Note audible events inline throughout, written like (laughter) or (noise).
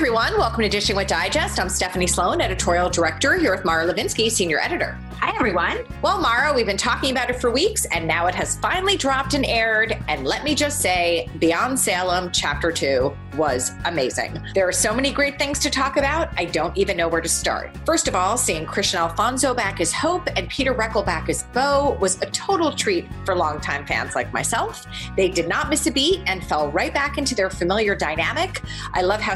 Everyone. Welcome to Dishing with Digest. I'm Stephanie Sloane, editorial director, here with Mara Levinsky, senior editor. Hi, everyone. Well, Mara, we've been talking about it for weeks, and now it has finally dropped and aired. And let me just say, Beyond Salem, Chapter 2 was amazing. There are so many great things to talk about, I don't even know where to start. First of all, seeing Kristian Alfonso back as Hope and Peter Reckell back as Bo was a total treat for longtime fans like myself. They did not miss a beat and fell right back into their familiar dynamic. I love how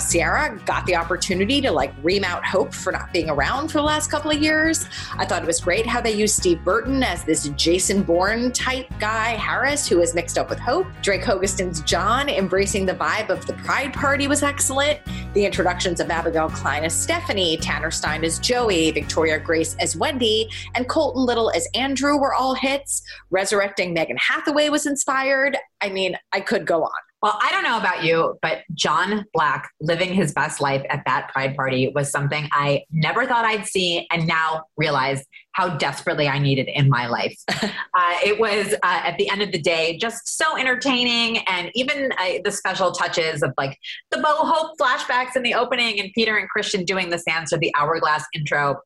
Got the opportunity to like ream out Hope for not being around for the last couple of years. I thought it was great how they used Steve Burton as this Jason Bourne type guy, Harris, who is mixed up with Hope. Drake Hogestyn's John embracing the vibe of the Pride Party was excellent. The introductions of Abigail Klein as Stephanie, Tanner Stein as Joey, Victoria Grace as Wendy, and Colton Little as Andrew were all hits. Resurrecting Megan Hathaway was inspired. I mean, I could go on. Well, I don't know about you, but John Black living his best life at that Pride party was something I never thought I'd see and now realize how desperately I needed in my life. (laughs) uh, it was, uh, at the end of the day, just so entertaining. And even uh, the special touches of like the Bo Hope flashbacks in the opening and Peter and Kristian doing the Sansa, the hourglass intro,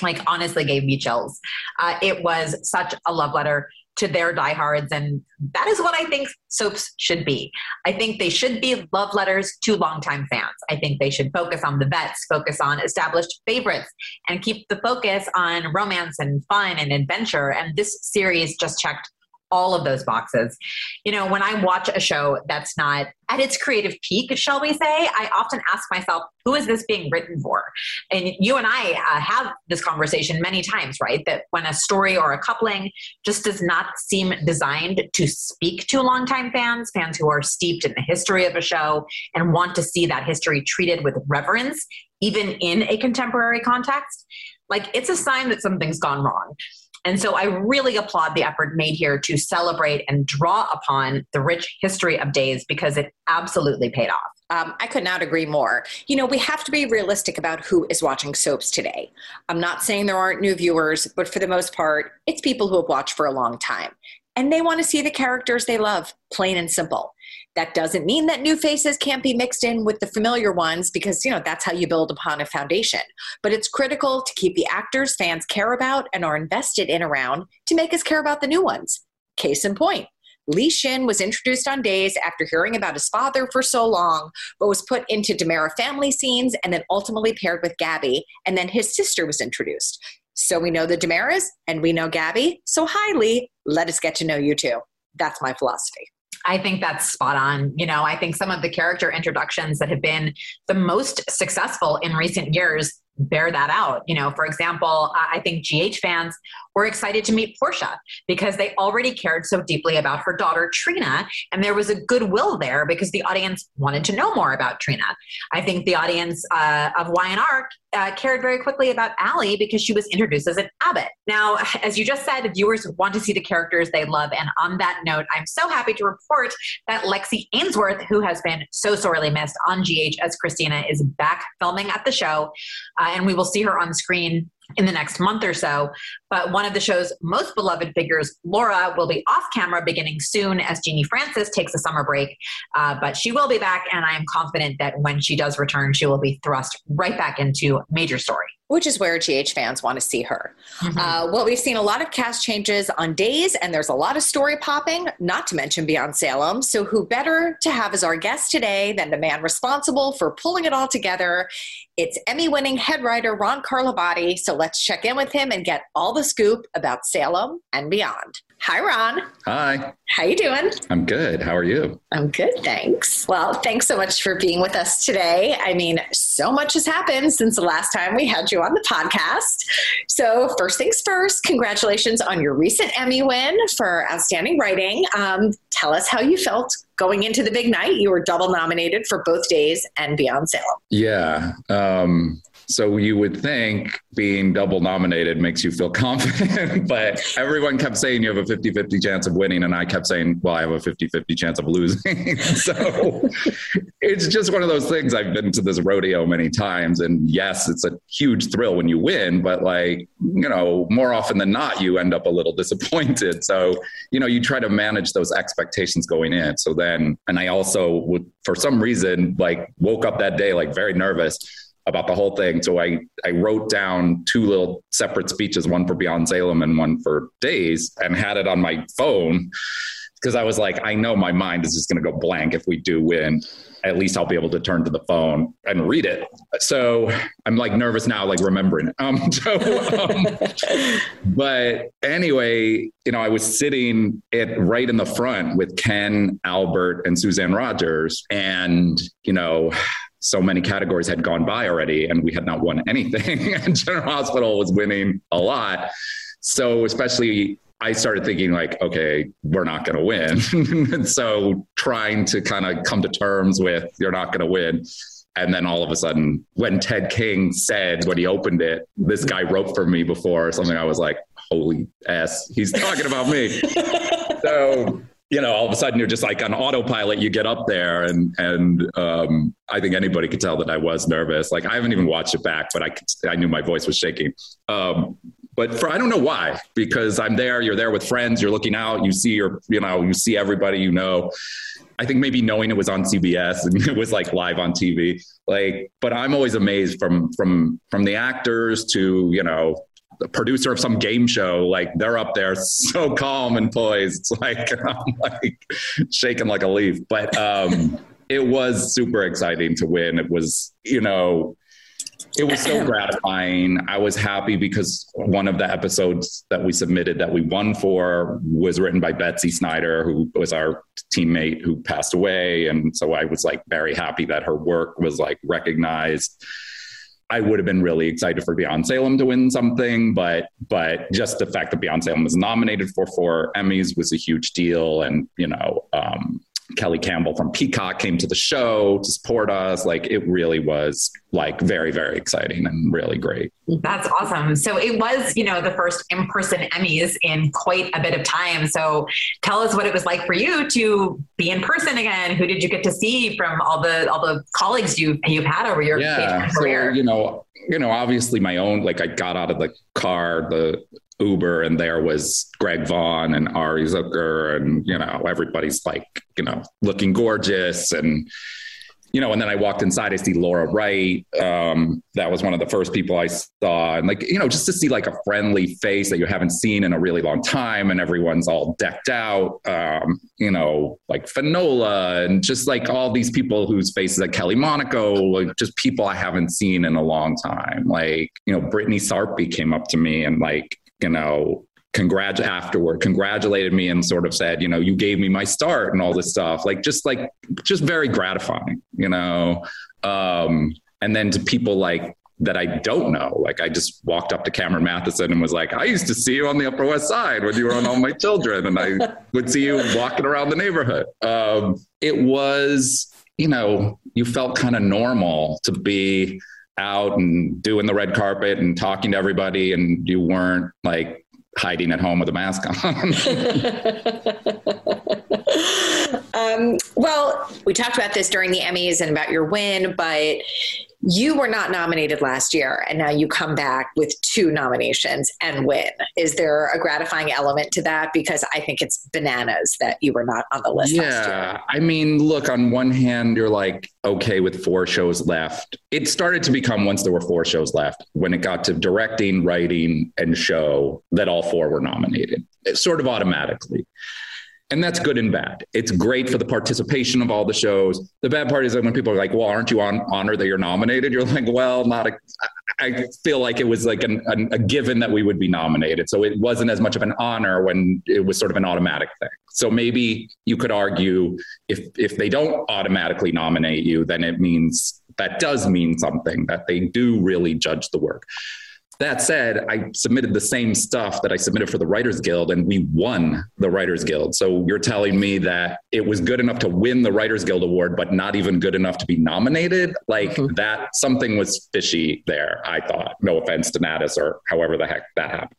like honestly gave me chills. Uh, it was such a love letter to their diehards. And that is what I think soaps should be. I think they should be love letters to longtime fans. I think they should focus on the vets, focus on established favorites, and keep the focus on romance and fun and adventure. And this series just checked all of those boxes. You know, when I watch a show that's not at its creative peak, shall we say, I often ask myself, who is this being written for? And you and I uh, have this conversation many times, right? That when a story or a coupling just does not seem designed to speak to longtime fans, fans who are steeped in the history of a show and want to see that history treated with reverence, even in a contemporary context, like it's a sign that something's gone wrong. And so I really applaud the effort made here to celebrate and draw upon the rich history of Days because it absolutely paid off. Um, I could not agree more. You know, we have to be realistic about who is watching soaps today. I'm not saying there aren't new viewers, but for the most part, it's people who have watched for a long time. And they want to see the characters they love, plain and simple. That doesn't mean that new faces can't be mixed in with the familiar ones because, you know, that's how you build upon a foundation. But it's critical to keep the actors fans care about and are invested in around to make us care about the new ones. Case in point, Li Shin was introduced on Days after hearing about his father for so long, but was put into DiMera family scenes and then ultimately paired with Gabby, and then his sister was introduced. So we know the DiMeras and we know Gabby. So hi, Lee. Let us get to know you too. That's my philosophy. I think that's spot on. You know, I think some of the character introductions that have been the most successful in recent years bear that out. You know, for example, I think GH fans were excited to meet Portia because they already cared so deeply about her daughter Trina, and there was a goodwill there because the audience wanted to know more about Trina. I think the audience uh, of Y&R uh, cared very quickly about Allie because she was introduced as an Abbott. Now, as you just said, viewers want to see the characters they love, and on that note, I'm so happy to report that Lexi Ainsworth, who has been so sorely missed on GH as Christina, is back filming at the show, uh, and we will see her on screen in the next month or so. But one of the show's most beloved figures, Laura, will be off camera beginning soon as Genie Francis takes a summer break. Uh, but she will be back, and I am confident that when she does return, she will be thrust right back into major story. Which is where GH fans want to see her. Mm-hmm. Uh, well, we've seen a lot of cast changes on days, and there's a lot of story popping, not to mention Beyond Salem. So, who better to have as our guest today than the man responsible for pulling it all together? It's Emmy winning head writer Ron Carlivati. So, let's check in with him and get all the scoop about Salem and beyond. Hi, Ron. Hi. How you doing? I'm good. How are you? I'm good, thanks. Well, thanks so much for being with us today. I mean, so much has happened since the last time we had you on the podcast. So, first things first, congratulations on your recent Emmy win for outstanding writing. Um, tell us how you felt going into the big night. You were double nominated for both days and Beyond Salem. Yeah. Um, so you would think being double nominated makes you feel (laughs) confident, but everyone kept saying you have a 50 50 chance of winning. And I kept saying, well, I have a 50 50 chance of losing. (laughs) so it's just one of those things. I've been to this rodeo many times. And yes, it's a huge thrill when you win, but like, you know, more often than not, you end up a little (laughs) disappointed. So, you know, you try to manage those expectations going in. So then, and I also would, for some reason, like woke up that day, like very nervous about the whole thing. So I, I wrote down two little separate speeches, one for Beyond Salem and one for Days, and had it on my phone because I was like, I know my mind is just going to go blank if we do win. At least I'll be able to turn to the phone and read it. So I'm like nervous now, like remembering. (laughs) Um, so, um, (laughs) but anyway, you know, I was sitting at right in the front with Ken, Albert, and Suzanne Rogers, and you know, so many categories had gone by already and we had not won anything. (laughs) And general hospital was winning a lot. So especially i started thinking like okay we're not going to win. (laughs) And so trying to kind of come to terms with you're not going to win. And then all of a sudden when ted king said when he opened it this guy wrote for me before or something i was like holy ass he's talking about me. (laughs) So you know, all of a sudden you're just like on autopilot. You get up there, and and um, I think anybody could tell that I was nervous. Like I haven't even watched it back, but I could, I knew my voice was shaking. Um, but for I don't know why, because I'm there. You're there with friends. You're looking out. You see your, you know, you see everybody you know. I think maybe knowing it was on CBS and (laughs) it was like live on TV, like. But I'm always amazed from from from the actors to you know the producer of some game show, like they're up there so (laughs) calm and poised. It's like (laughs) I'm like shaking like a leaf. But um, it was super exciting to win. It was, you know, it was so (clears throat) gratifying. I was happy because one of the episodes that we submitted that we won for was written by Betsy Snyder, who was our teammate who passed away. And so I was like very happy that her work was like recognized. I would have been really excited for Beyond Salem to win something, but but just the fact that Beyond Salem was nominated for four Emmys was a huge deal, and you know, um, Kelly Campbell from Peacock came to the show to support us. Like it really was like very, very exciting and really great. That's awesome. So it was, you know, the first in-person Emmys in quite a bit of time. So tell us what it was like for you to be in person again. Who did you get to see from all the all the colleagues you you've had over your yeah, career? You know, you know, obviously my own like I got out of the car, the Uber and there was Greg Vaughn and Ari Zucker and you know everybody's like you know looking gorgeous and you know and then I walked inside I see Laura Wright um, that was one of the first people I saw and like you know just to see like a friendly face that you haven't seen in a really long time and everyone's all decked out um, you know like Finola and just like all these people whose faces like Kelly Monaco like just people I haven't seen in a long time. Like you know Brytni Sarpy came up to me and like you know, congrat afterward, congratulated me and sort of said, you know, you gave me my start and all this stuff. Like just like just very gratifying, you know. Um, and then to people like that I don't know. Like I just walked up to Cameron Mathison and was like, I used to see you on the Upper West Side when you were on All My Children, and I (laughs) would see you walking around the neighborhood. Um, it was, you know, you felt kind of normal to be out and doing the red carpet and talking to everybody and you weren't like hiding at home with a mask on. (laughs) um, well, we talked about this during the Emmys and about your win, but you were not nominated last year, and now you come back with two nominations and win. Is there a gratifying element to that? Because I think it's bananas that you were not on the list yeah, I mean, look, on one hand, you're like, okay, with four shows left. It started to become, once there were four shows left, when it got to directing, writing, and show, that all four were nominated, sort of automatically and that's good and bad. It's great for the participation of all the shows. The bad part is that when people are like, "Well, aren't you on honor that you're nominated?" You're like, "Well, not." A, I feel like it was like an, an, a given that we would be nominated, so it wasn't as much of an honor when it was sort of an automatic thing. So maybe you could argue if if they don't automatically nominate you, then it means that does mean something that they do really judge the work. That said, I submitted the same stuff that I submitted for the Writers Guild and we won the Writers Guild. So you're telling me that it was good enough to win the Writers Guild award, but not even good enough to be nominated? Like mm-hmm. that, something was fishy there, I thought. No offense to NATAS or however the heck that happened.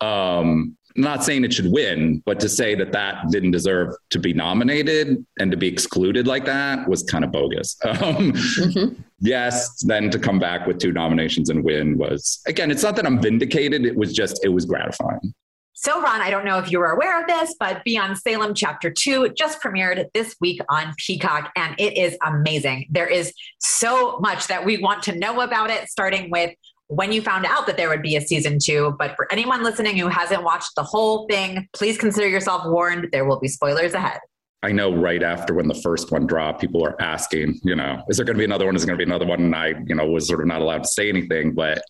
Um, not saying it should win, but to say that that didn't deserve to be nominated and to be excluded like that was kind of bogus. (laughs) Um, mm-hmm. Yes, then to come back with two nominations and win was, again, it's not that I'm vindicated. It was just, it was gratifying. So, Ron, I don't know if you were aware of this, but Beyond Salem Chapter 2 just premiered this week on Peacock, and it is amazing. There is so much that we want to know about it, starting with when you found out that there would be a season two. But for anyone listening who hasn't watched the whole thing, please consider yourself warned. There will be spoilers ahead. I know right after when the first one dropped, people are asking, you know, is there going to be another one? Is there going to be another one? And I, you know, was sort of not allowed to say anything, but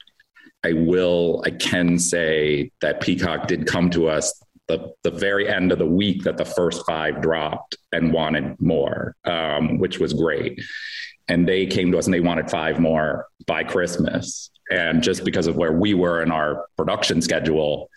I will, I can say that Peacock did come to us the, the very end of the week that the first five dropped and wanted more, um, which was great. And they came to us and they wanted five more by Christmas. And just because of where we were in our production schedule,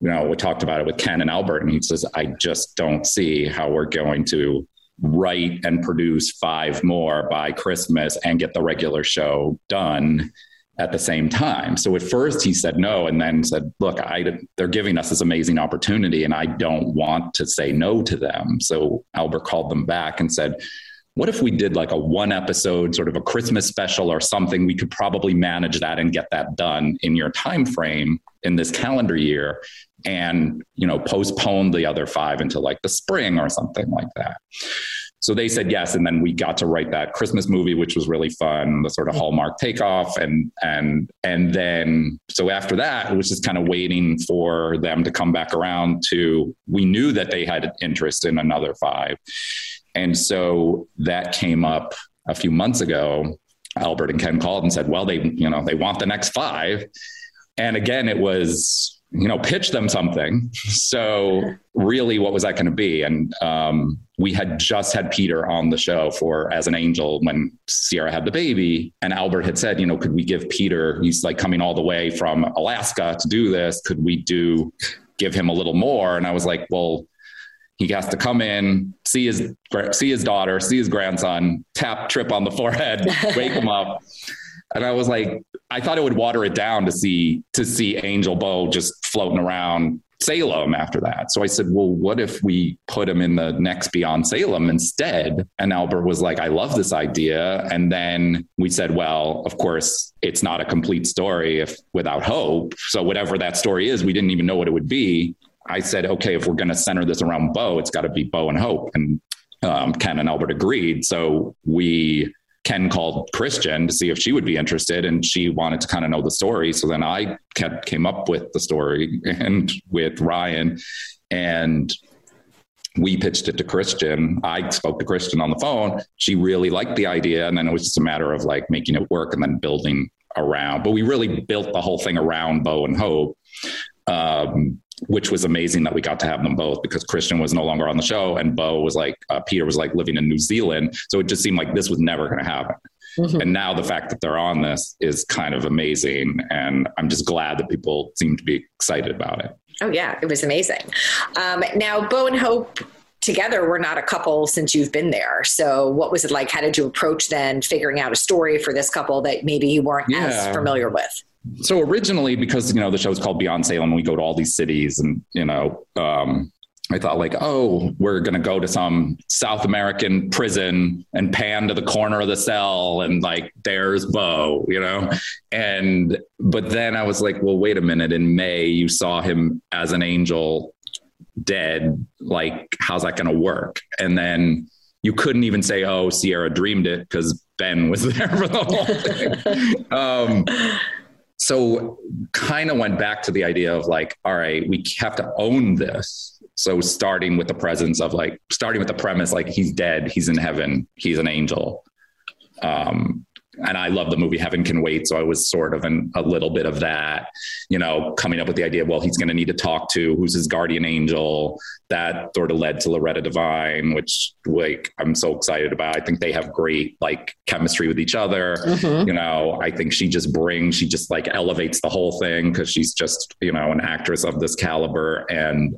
you know, we talked about it with Ken and Albert, and he says, I just don't see how we're going to write and produce five more by Christmas and get the regular show done at the same time. So at first he said no, and then said, "Look, I, they're giving us this amazing opportunity, and I don't want to say no to them." So Albert called them back and said, what if we did like a one episode sort of a christmas special or something we could probably manage that and get that done in your time frame in this calendar year and you know postpone the other five until like the spring or something like that? So they said yes and then we got to write that christmas movie which was really fun the sort of hallmark takeoff and and and then so after that it was just kind of waiting for them to come back around to we knew that they had interest in another five and so that came up a few months ago. Albert and Ken called and said, well, they, you know, they want the next five. And again, it was, you know, pitch them something. (laughs) So really what was that going to be? And um, we had just had Peter on the show for as an angel when Ciara had the baby. And Albert had said, you know, could we give Peter, he's like coming all the way from Alaska to do this. Could we do, give him a little more? And I was like, well, he has to come in, see his see his daughter, see his grandson, tap Tripp on the forehead, (laughs) wake him up. And I was like, I thought it would water it down to see to see Angel Bo just floating around Salem after that. So I said, well, what if we put him in the next Beyond Salem instead? And Albert was like, I love this idea. And then we said, well, of course, it's not a complete story if without hope. So whatever that story is, we didn't even know what it would be. I said, okay, if we're going to center this around Bo, it's got to be Bo and Hope. And um, Ken and Albert agreed. So we, Ken called Kristian to see if she would be interested, and she wanted to kind of know the story. So then I kept, came up with the story and with Ryan, and we pitched it to Kristian. I spoke to Kristian on the phone. She really liked the idea, and then it was just a matter of like making it work and then building around. But we really built the whole thing around Bo and Hope. Um, which was amazing that we got to have them both because Kristian was no longer on the show and Bo was like uh, Peter was like living in New Zealand, so it just seemed like this was never going to happen. Mm-hmm. And now the fact that they're on this is kind of amazing, and I'm just glad that people seem to be excited about it. Oh yeah, it was amazing. Um, now Bo and Hope together we're not a couple since you've been there so what was it like how did you approach then figuring out a story for this couple that maybe you weren't yeah. as familiar with so originally, because you know the show's called Beyond Salem, we go to all these cities, and you know, um, I thought like, oh, we're gonna go to some South American prison and pan to the corner of the cell and like there's Bo, you know? And but then I was like, well, wait a minute. In May, you saw him as an angel dead. Like, how's that gonna work? And then you couldn't even say, oh, Ciara dreamed it because Ben was (laughs) there for the whole thing. um, so kind of went back to the idea of like, all right, we have to own this. So starting with the presence of like, starting with the premise, like he's dead, he's in heaven, he's an angel. Um, and I love the movie Heaven Can Wait. So I was sort of in a little bit of that, you know, coming up with the idea, well, he's going to need to talk to who's his guardian angel. That sort of led to Loretta Devine, which like I'm so excited about. I think they have great like chemistry with each other. Mhm. You know, I think she just brings, she just like elevates the whole thing because she's just, you know, an actress of this caliber. And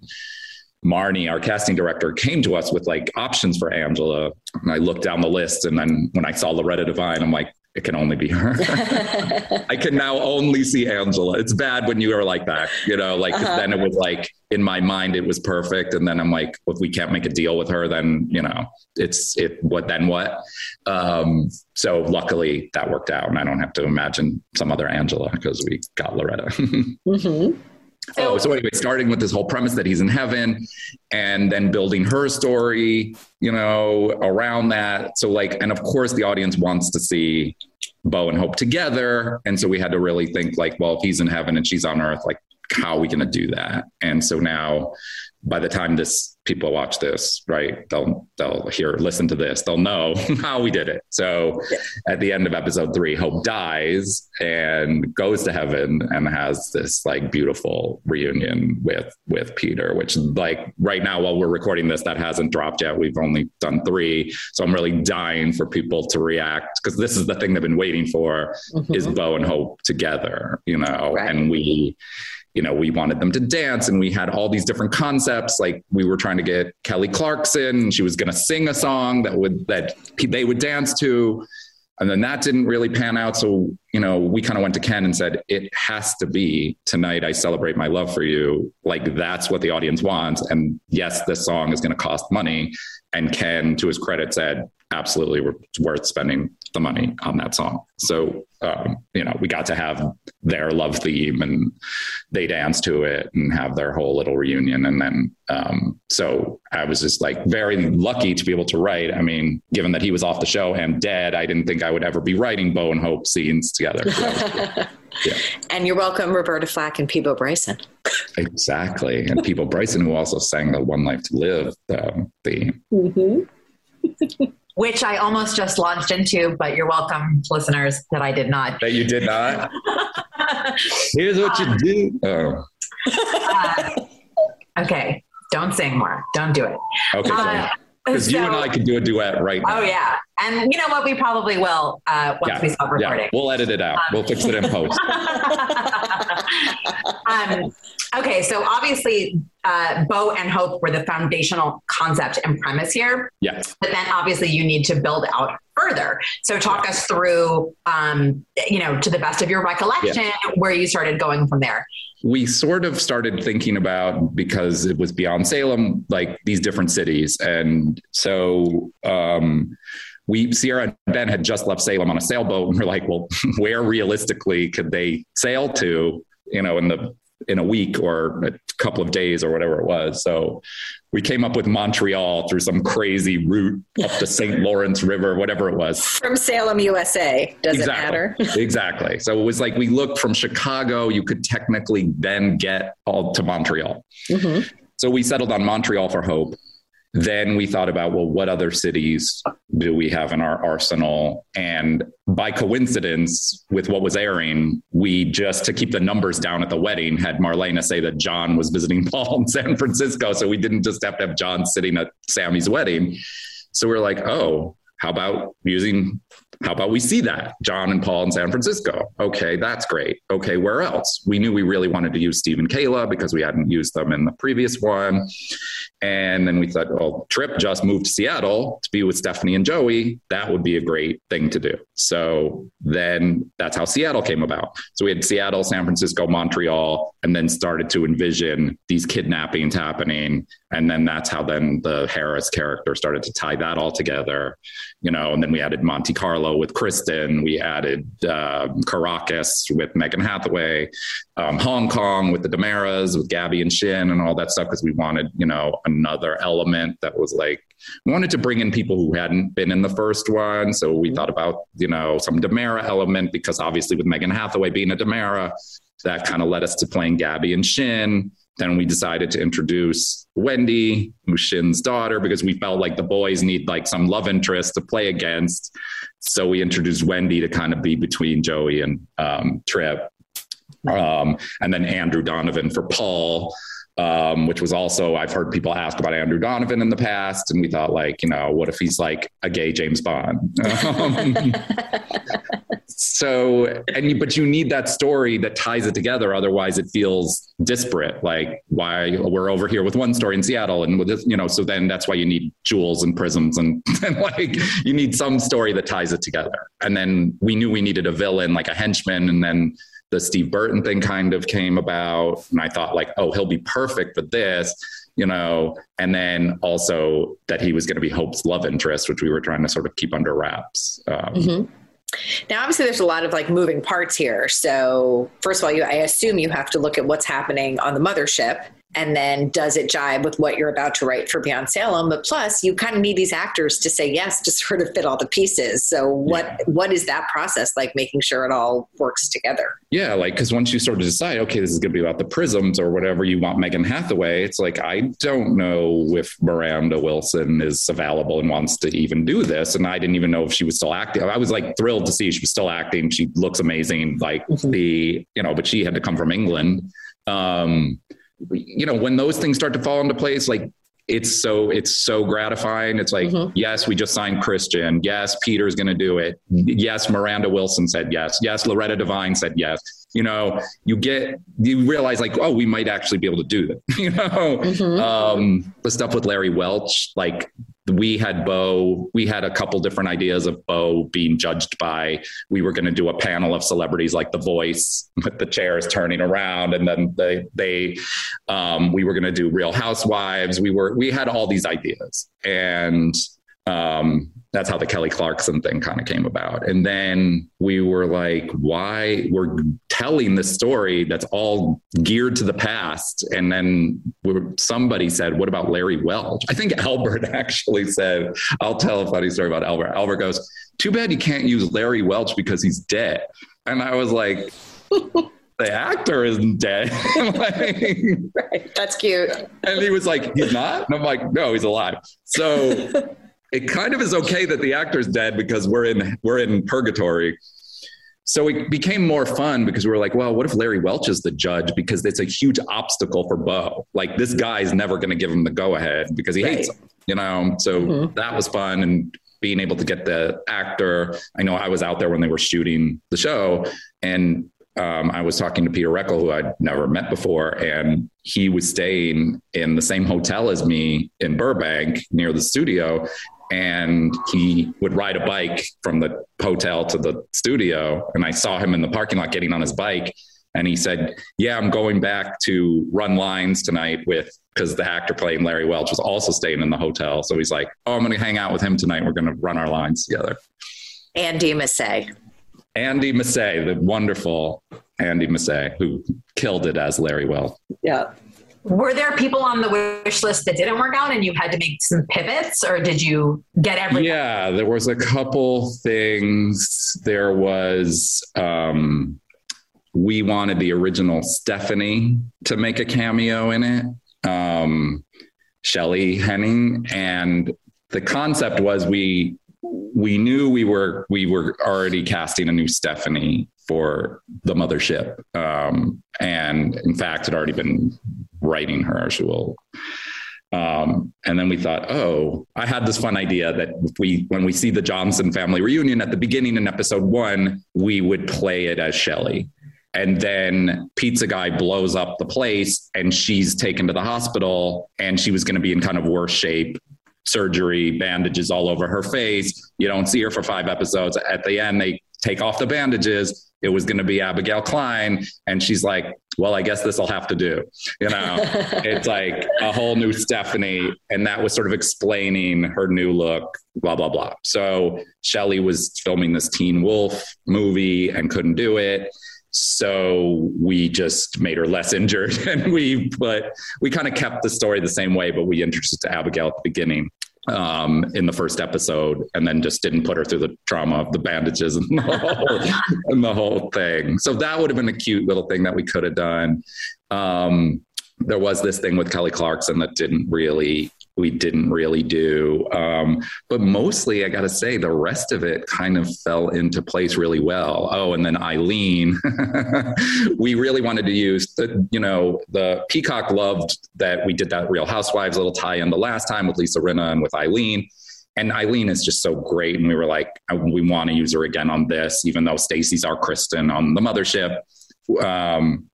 Marnie, our casting director, came to us with like options for Angela. And I looked down the list. And then when I saw Loretta Devine, I'm like, it can only be her. (laughs) I can now only see Angela. It's bad when you are like that, you know, like Uh-huh. then it was like in my mind, it was perfect. And then I'm like, if we can't make a deal with her, then, you know, it's it, what, then what? Um, so luckily that worked out and I don't have to imagine some other Angela because we got Loretta. (laughs) Mhm. Oh, so anyway, starting with this whole premise that he's in heaven and then building her story, you know, around that. So, like, and of course, the audience wants to see Bo and Hope together. And so we had to really think, like, well, if he's in heaven and she's on earth, like, how are we going to do that? And so now, by the time this people watch this, right, they'll they'll hear, listen to this, they'll know (laughs) how we did it. So at the end of episode three, Hope dies and goes to heaven and has this like beautiful reunion with with Peter, which like right now while we're recording this, that hasn't dropped yet. We've only done three, so I'm really dying for people to react because this is the thing they've been waiting for is mm-hmm. Bo and Hope together, you know, Right. and we you know, we wanted them to dance and we had all these different concepts. Like we were trying to get Kelly Clarkson, she was going to sing a song that would, that they would dance to. And then that didn't really pan out. So, you know, we kind of went to Ken and said, it has to be tonight. I celebrate my love for you. Like that's what the audience wants. And yes, this song is going to cost money. And Ken, to his credit, said, absolutely, it's worth spending the money on that song. So, um, you know, we got to have their love theme and they dance to it and have their whole little reunion. And then, um, so I was just like very lucky to be able to write. I mean, given that he was off the show and dead, I didn't think I would ever be writing Bo and Hope scenes together. So that was good. Yeah. And you're welcome, Roberta Flack and Peabo Bryson. exactly. And Peabo, Bryson, who also sang the One Life to Live um, theme. (laughs) which I almost just launched into, but you're welcome, listeners, that I did not. That you did not. (laughs) Here's what you do. Oh, Uh, okay, don't sing more. Don't do it. okay. Uh, Because you and I could do a duet right now. Oh yeah, and you know what? We probably will uh, once Yeah, we stop yeah. recording. We'll edit it out. We'll fix it in post. (laughs) um, okay, so obviously, uh, Bo and Hope were the foundational concept and premise here, Yeah. but then obviously you need to build out further. So talk us through, um, you know, to the best of your recollection, where you started going from there. we sort of started thinking about because it was beyond Salem, like these different cities. And so um, we, Ciara and Ben had just left Salem on a sailboat, and we're like, well, (laughs) where realistically could they sail to, you know, in the in a week or a couple of days or whatever it was. So we came up with Montreal through some crazy route up the St. (laughs) Lawrence River, whatever it was. From Salem, USA. Does it matter? (laughs) exactly. So it was like we looked from Chicago, you could technically then get all to Montreal. Mhm. So we settled on Montreal for Hope. Then we thought about, well, what other cities do we have in our arsenal? And by coincidence, with what was airing, we just to keep the numbers down at the wedding had Marlena say that John was visiting (laughs) Paul in San Francisco. So we didn't just have to have John sitting at Sami's wedding. So we're like, oh, how about using how about we see that John and Paul in San Francisco? Okay, that's great. Okay, where else? We knew we really wanted to use Steve and Kayla because we hadn't used them in the previous one. And then we thought, well, Tripp just moved to Seattle to be with Stephanie and Joey. That would be a great thing to do. So then that's how Seattle came about. So we had Seattle, San Francisco, Montreal, and then started to envision these kidnappings happening. And then that's how then the Harris character started to tie that all together, you know, and then we added Monte Carlo with Kristen. We added uh, Caracas with Megan Hathaway, um, Hong Kong with the DiMeras, with Gabby and Shin and all that stuff because we wanted, you know, another element that was like wanted to bring in people who hadn't been in the first one. So we thought about, you know, some DiMera element because obviously with Megan Hathaway being a DiMera, that kind of led us to playing Gabby and Shin. Then we decided to introduce Wendy, who's Shin's daughter, because we felt like the boys need like some love interest to play against. So we introduced Wendy to kind of be between Joey and um, Tripp. Um, and then Andrew Donovan for Paul, um, which was also I've heard people ask about Andrew Donovan in the past, and we thought like, you know, what if he's like a gay James Bond? Um, (laughs) so, and you, but you need that story that ties it together, otherwise it feels disparate. Like why we're over here with one story in Seattle, and with this, you know, so then that's why you need jewels and prisms, and, (laughs) and like you need some story that ties it together. And then we knew we needed a villain, like a henchman, and then the Steve Burton thing kind of came about. And I thought, like, oh, he'll be perfect for this, you know. And then also that he was going to be Hope's love interest, which we were trying to sort of keep under wraps. Um, mm-hmm. Now, obviously, there's a lot of like moving parts here. So, first of all, you, I assume you have to look at what's happening on the mothership and then does it jibe with what you're about to write for Beyond Salem? But plus, you kind of need these actors to say yes to sort of fit all the pieces. So what yeah. what is that process like, making sure it all works together? Yeah, like because once you sort of decide, okay, this is going to be about the prisms or whatever you want Megan Hathaway, it's like I don't know if Miranda Wilson is available and wants to even do this, and I didn't even know if she was still acting. I was like thrilled to see she was still acting. She looks amazing, like mm-hmm. the you know, but she had to come from England. Um, you know, when those things start to fall into place, like it's so it's so gratifying. It's like, mm-hmm. yes, we just signed Kristian. Yes, Peter's going to do it. Yes, Miranda Wilson said yes. Yes, Loretta Devine said yes. You know, you get you realize like, oh, we might actually be able to do that. (laughs) you know, mm-hmm. um, the stuff with Larry Welch, like we had Bo, we had a couple different ideas of Bo being judged by. We were going to do a panel of celebrities like The Voice (laughs) with the chairs turning around, and then they they um, we were going to do Real Housewives. We were we had all these ideas, and um, that's how the Kelly Clarkson thing kind of came about. And then we were like, why we're telling this story that's all geared to the past. And then somebody said, what about Larry Welch? I think (laughs) Albert actually said, I'll tell a funny story about Albert. Albert goes, too bad you can't use Larry Welch because he's dead. And I was like, (laughs) the actor isn't dead. (laughs) like, right. That's cute. And he was like, he's not? And I'm like, no, he's alive. So it kind of is okay that the actor's dead because we're in we're in purgatory. So it became more fun because we were like, well, what if Larry Welch is the judge? Because it's a huge obstacle for Bo. Like this guy's never going to give him the go ahead because he right. hates him, you know? So mm-hmm. that was fun. And being able to get the actor, I know I was out there when they were shooting the show and um, I was talking to Peter Reckell, who I'd never met before, and he was staying in the same hotel as me in Burbank near the studio and he would ride a bike from the hotel to the studio. And i saw him in the parking lot getting on his bike. And he said yeah i'm going back to run lines tonight with because the actor playing larry welch was also staying in the hotel. So he's like oh i'm going to hang out with him tonight. We're going to run our lines together. Andy massey. Andy massey the wonderful andy massey who killed it as larry welch. Yeah were there people on the wish list that didn't work out and you had to make some pivots or did you get everything? Yeah, there was a couple things. There was, um, we wanted the original Stephanie to make a cameo in it, um, Shelley Hennig. And the concept was we, we knew we were, we were already casting a new Stephanie for the mothership. Um, and in fact, had already been writing her. She will Um, and then we thought, oh, I had this fun idea that we, when we see the Johnson family reunion at the beginning in episode one, we would play it as Shelley. And then Pizza Guy blows up the place and she's taken to the hospital and she was going to be in kind of worse shape surgery, bandages all over her face. You don't see her for five episodes. At the end, they take off the bandages. It was going to be Abigail Klein. And she's like, well, I guess this will have to do. You know, (laughs) it's like a whole new Stephanie. And that was sort of explaining her new look, blah, blah, blah. So Shelley was filming this Teen Wolf movie and couldn't do it so we just made her less (laughs) injured and we but we kind of kept the story the same way but we introduced abigail at the beginning um, in the first episode and then just didn't put her through the trauma of the bandages and the, (laughs) whole, and the whole thing. So that would have been a cute little thing that we could have done. Um, there was this thing with kelly clarkson that didn't really we didn't really do. Um, but mostly, I got to say, the rest of it kind of fell into place really well. Oh, and then Eileen, (laughs) we really wanted to use the, you know, the Peacock loved that we did that Real Housewives little tie in the last time with Lisa Rinna and with Eileen. And Eileen is just so great. And we were like, we want to use her again on this, even though Stacy's our Kristen on the mothership. Um,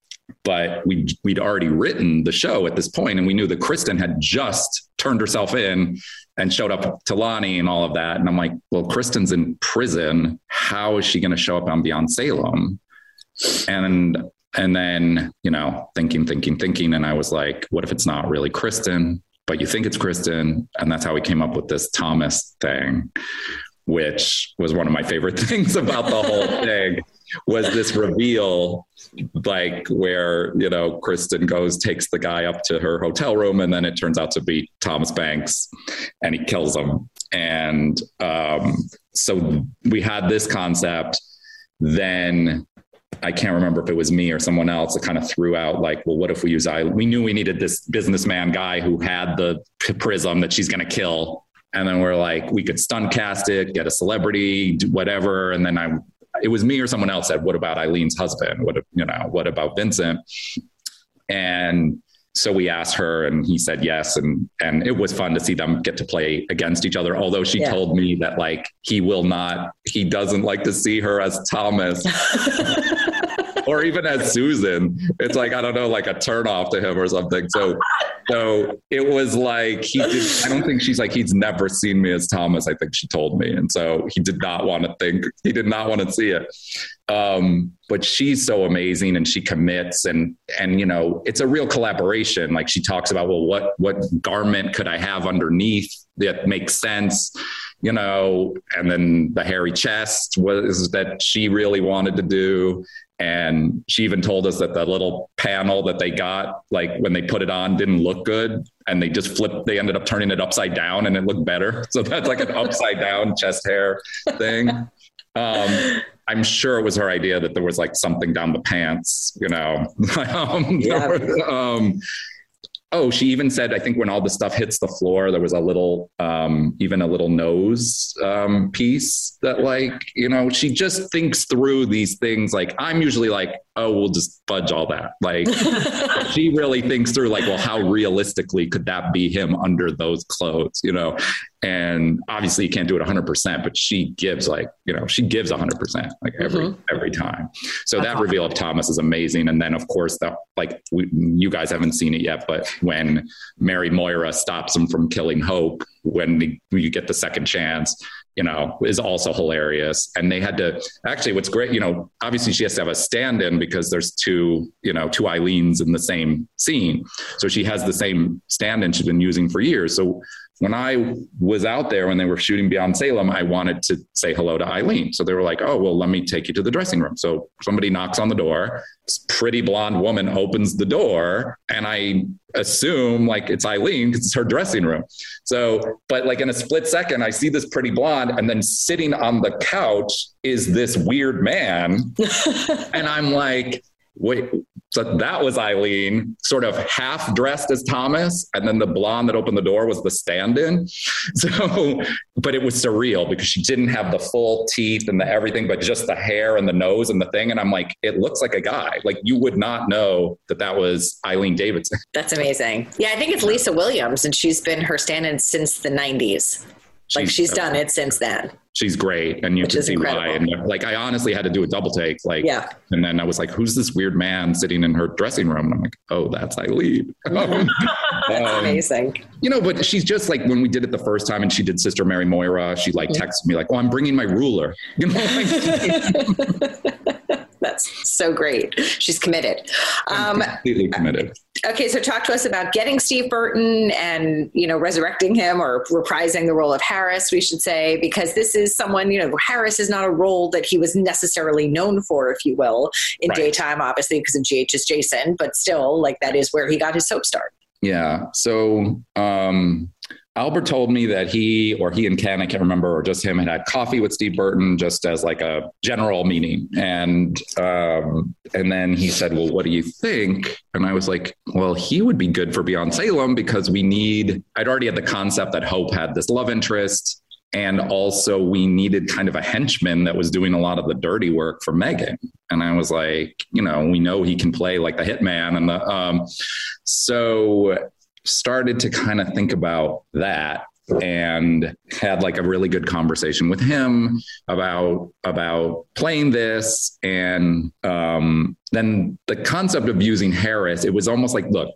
but we we'd already written the show at this point, and we knew that Kristen had just turned herself in and showed up to Lani and all of that. And I'm like, well, Kristen's in prison. How is she going to show up on Beyond Salem? And and then you know, thinking, thinking, thinking, and I was like, what if it's not really Kristen? But you think it's Kristen, and that's how we came up with this Thomas thing, which was one of my favorite (laughs) things about the whole thing was this reveal like where you know kristen goes takes the guy up to her hotel room and then it turns out to be thomas banks and he kills him. And um, so we had this concept. Then I can't remember if it was me or someone else that kind of threw out like, well, what if we use I? We knew we needed this businessman guy who had the prism that she's going to kill, and then we're like, we could stunt cast it, get a celebrity, whatever, and then I it was me or someone else said, "What about Eileen's husband? What you know? What about Vincent?" And so we asked her, and he said yes, and and it was fun to see them get to play against each other. Although she yeah. told me that like he will not, he doesn't like to see her as Thomas. (laughs) or even as Susan, it's like I don't know, like a turn off to him or something. So, so it was like he. Did, I don't think she's like he's never seen me as Thomas. I think she told me, and so he did not want to think. He did not want to see it. Um, but she's so amazing, and she commits, and and you know, it's a real collaboration. Like she talks about, well, what what garment could I have underneath that makes sense? you know, and then the hairy chest was that she really wanted to do. And she even told us that the little panel that they got, like when they put it on, didn't look good. And they just flipped, they ended up turning it upside down and it looked better. (laughs) So that's like an upside down chest hair thing. Um, I'm sure it was her idea that there was like something down the pants, you know. (laughs) um, yeah. (laughs) um, oh, she even said, I think when all the stuff hits the floor, there was a little, um, even a little nose um, piece that, like, you know, she just thinks through these things. Like, I'm usually like, oh, we'll just fudge all that. Like, (laughs) she really thinks through, like, well, how realistically could that be him under those clothes, you know? And obviously, you can't do it 100%, but she gives, like, you know, she gives 100%, like, every, mm-hmm. every time. So That's that awesome. reveal of Thomas is amazing. And then, of course, that, like, we, you guys haven't seen it yet, but when Mary Moira stops him from killing Hope, when you get the second chance, you know, is also hilarious. And they had to actually, what's great, you know, obviously she has to have a stand in because there's two, you know, two Eileens in the same scene. So she has the same stand in she's been using for years. So when I was out there when they were shooting Beyond Salem, I wanted to say hello to Eileen. So they were like, oh, well, let me take you to the dressing room. So somebody knocks on the door. This pretty blonde woman opens the door, and I assume like it's Eileen because it's her dressing room. So, but like in a split second, I see this pretty blonde, and then sitting on the couch is this weird man. (laughs) and I'm like, wait, so that was Eileen, sort of half dressed as Thomas, and then the blonde that opened the door was the stand-in. (laughs) So, but it was surreal because she didn't have the full teeth and the everything, but just the hair and the nose and the thing. And I'm like, it looks like a guy. Like you would not know that that was Eileen Davidson. (laughs) That's amazing. Yeah, I think it's Lisa Williams, and she's been her stand-in since the '90s. Like she's done it since then. She's great, and you Which can see incredible. why. And like, I honestly had to do a double take. Like, Yeah. And then I was like, "Who's this weird man sitting in her dressing room?" And I'm like, "Oh, that's Eileen." Um, (laughs) That's (laughs) um, amazing. You know, but she's just like when we did it the first time, and she did Sister Mary Moira. She like texted me like, "Oh, I'm bringing my ruler." (laughs) You know, like, (laughs) (laughs) That's so great. She's committed. Um, completely committed. okay, so talk to us about getting Steve Burton and you know resurrecting him or reprising the role of Harris. We should say because this is someone you know Harris is not a role that he was necessarily known for, if you will, in Right. daytime, obviously because of GH's Jason, but still like that is where he got his soap start. Yeah. So um, Albert told me that he or he and Ken, I can't remember, or just him had had coffee with Steve Burton just as like a general meeting. And um, and then he said, Well, what do you think? And I was like, Well, he would be good for Beyond Salem because we need I'd already had the concept that Hope had this love interest. And also, we needed kind of a henchman that was doing a lot of the dirty work for Megan. And I was like, you know, we know he can play like the hitman. And the, um, so started to kind of think about that and had like a really good conversation with him about about playing this and um, then the concept of using harris it was almost like look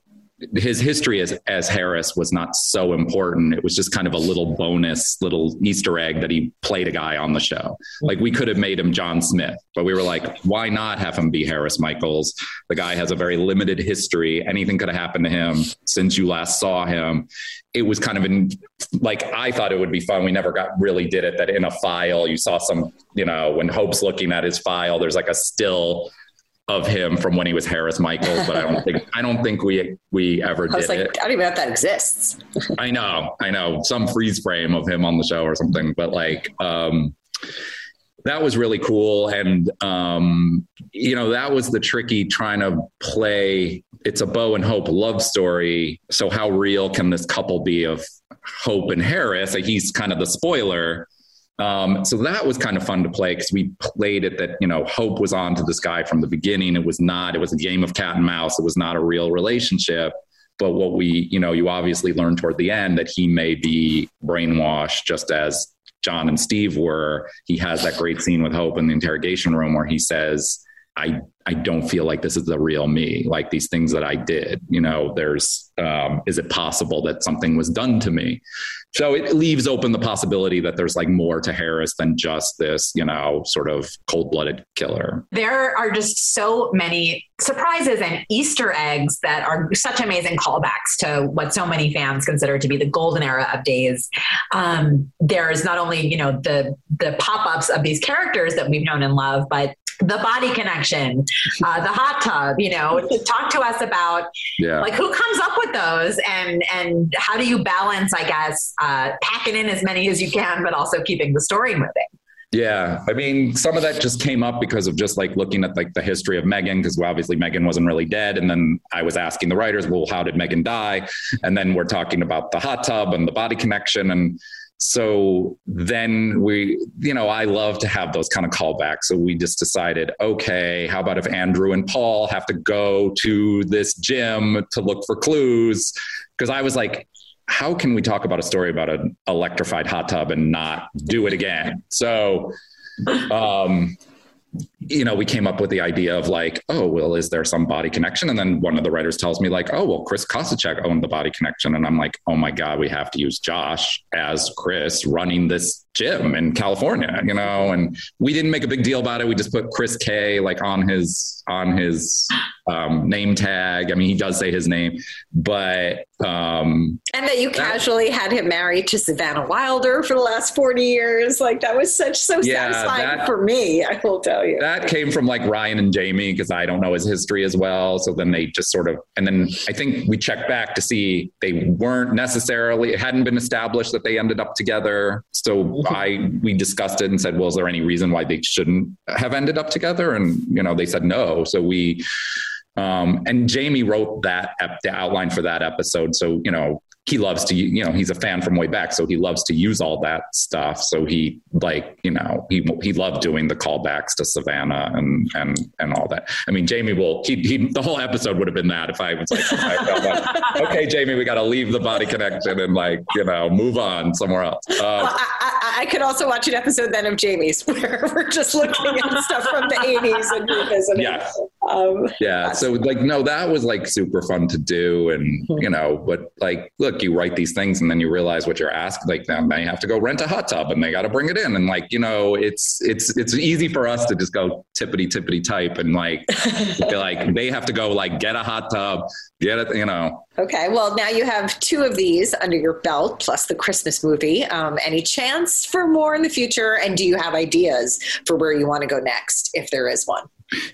his history as as Harris was not so important. It was just kind of a little bonus, little Easter egg that he played a guy on the show. Like we could have made him John Smith, but we were like, why not have him be Harris Michaels? The guy has a very limited history. Anything could have happened to him since you last saw him. It was kind of in like I thought it would be fun. We never got really did it. That in a file you saw some, you know, when Hope's looking at his file, there's like a still of him from when he was Harris Michaels, but I don't think I don't think we we ever I was did like, it. I don't even know if that exists. (laughs) I know, I know, some freeze frame of him on the show or something, but like um that was really cool. And um you know that was the tricky trying to play it's a bow and hope love story. So how real can this couple be of hope and harris? Like, he's kind of the spoiler um, so that was kind of fun to play because we played it that you know hope was on to this guy from the beginning. It was not it was a game of cat and mouse. It was not a real relationship. But what we you know you obviously learn toward the end that he may be brainwashed just as john and steve were. He has that great scene with hope in the interrogation room where he says i i don't feel like this is the real me like these things that i did you know there's um, is it possible that something was done to me so it leaves open the possibility that there's like more to harris than just this you know sort of cold-blooded killer There are just so many surprises and Easter eggs that are such amazing callbacks to what so many fans consider to be the golden era of Days. Um, there's not only you know the the pop ups of these characters that we've known and loved, but the body connection, uh, the hot tub. You know, (laughs) talk to us about yeah like who comes up with those and and how do you balance i guess uh, packing in as many as you can but also keeping the story moving Yeah, I mean, some of that just came up because of just like looking at like the history of Megan, because obviously Megan wasn't really dead, and then I was asking the writers, well, how did Megan die? And then we're talking about the hot tub and the body connection, and so then we, you know, I love to have those kind of callbacks. So we just decided, okay, how about if Andrew and Paul have to go to this gym to look for clues? Because I was like, how can we talk about a story about an electrified hot tub and not do it again? So, um, you know, we came up with the idea of like, oh, well, is there some body connection? And then one of the writers tells me like, oh, well, Chris Kositchek owned the body connection. And I'm like, oh my God, we have to use Josh as Chris running this gym in California, you know? And we didn't make a big deal about it. We just put Chris K like on his, on his um, name tag. I mean, he does say his name, but um, And that you casually had him married to Savannah Wilder for the last 40 years. Like that was such so Yeah, satisfying that- for me, I will tell you. that came from like Ryan and Jamie because I don't know his history as well. So then they just sort of, and then I think we checked back to see they weren't necessarily, it hadn't been established that they ended up together. So I we discussed it and said, well, is there any reason why they shouldn't have ended up together? And you know, they said no. So we um, and Jamie wrote that the outline for that episode. So, you know, he loves to, you know, he's a fan from way back. So he loves to use all that stuff. So he like, you know, he, he loved doing the callbacks to Savannah and, and, and all that. I mean, Jamie will, he, he the whole episode would have been that if I was like, like (laughs) okay, Jamie, we got to leave the body connection and like, you know, move on somewhere else. Uh, well, I, I, I, could also watch an episode then of Jamie's (laughs) where we're just looking at stuff from the 80s and revisiting. Yeah. Um, yeah. So like, no, that was like super fun to do. And, mm-hmm. you know, but like, look, you write these things and then you realize what you're asked. Like now they have to go rent a hot tub and they got to bring it in. And like, you know, it's, it's, it's easy for us to just go tippity tippity type and like, (laughs) like they have to go like get a hot tub, get it, you know. Okay. Well, now you have two of these under your belt plus the Christmas movie. Um, any chance for more in the future? And do you have ideas for where you want to go next if there is one?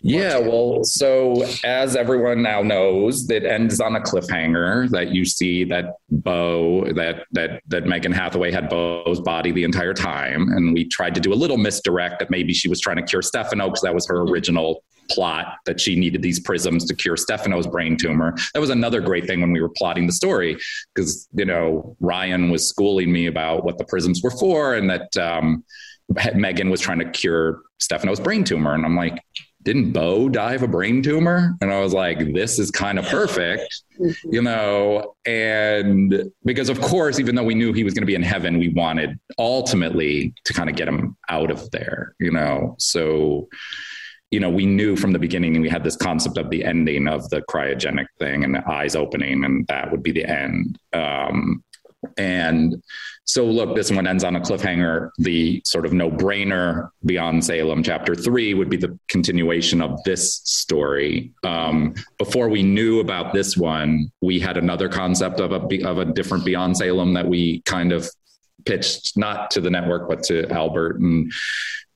Yeah, well, so as everyone now knows, it ends on a cliffhanger that you see that Bo, that that that Megan Hathaway had Bo's body the entire time, and we tried to do a little misdirect that maybe she was trying to cure Stefano because that was her original plot that she needed these prisms to cure Stefano's brain tumor. That was another great thing when we were plotting the story because you know Ryan was schooling me about what the prisms were for, and that um, Megan was trying to cure Stefano's brain tumor, and I'm like didn't Bo die of a brain tumor? And I was like, this is kind of perfect, you know? And because, of course, even though we knew he was going to be in heaven, we wanted ultimately to kind of get him out of there, you know? So, you know, we knew from the beginning and we had this concept of the ending of the cryogenic thing and the eyes opening, and that would be the end. Um, and so, look, this one ends on a cliffhanger. The sort of no brainer beyond Salem, chapter three, would be the continuation of this story. Um, before we knew about this one, we had another concept of a, of a different beyond Salem that we kind of pitched not to the network, but to Albert and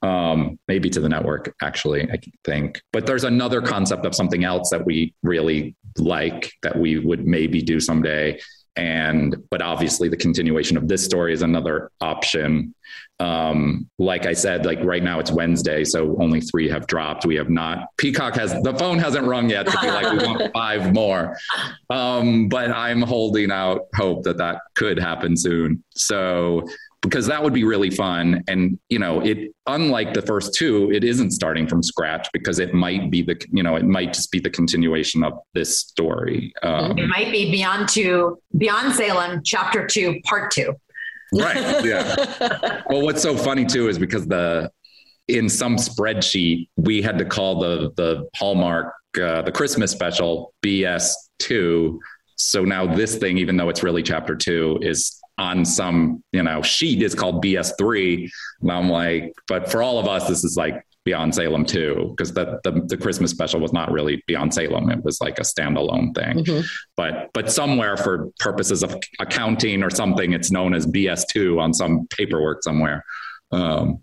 um, maybe to the network, actually, I think. But there's another concept of something else that we really like that we would maybe do someday and but obviously the continuation of this story is another option. Um like i said like right now it's wednesday so only three have dropped. We have not peacock has the phone hasn't rung yet to be like we want (laughs) five more. Um but i'm holding out hope that that could happen soon. So because that would be really fun. And, you know, it, unlike the first two, it isn't starting from scratch because it might be the, you know, it might just be the continuation of this story. Um, it might be Beyond Two, Beyond Salem, Chapter Two, Part Two. Right. Yeah. (laughs) well, what's so funny too is because the, in some spreadsheet, we had to call the, the Hallmark, uh, the Christmas special BS two. So now this thing, even though it's really chapter two, is on some you know sheet is called BS3. And I'm like, but for all of us, this is like Beyond Salem too, because the, the, the Christmas special was not really Beyond Salem; it was like a standalone thing. Mm-hmm. But but somewhere for purposes of accounting or something, it's known as BS2 on some paperwork somewhere. Um,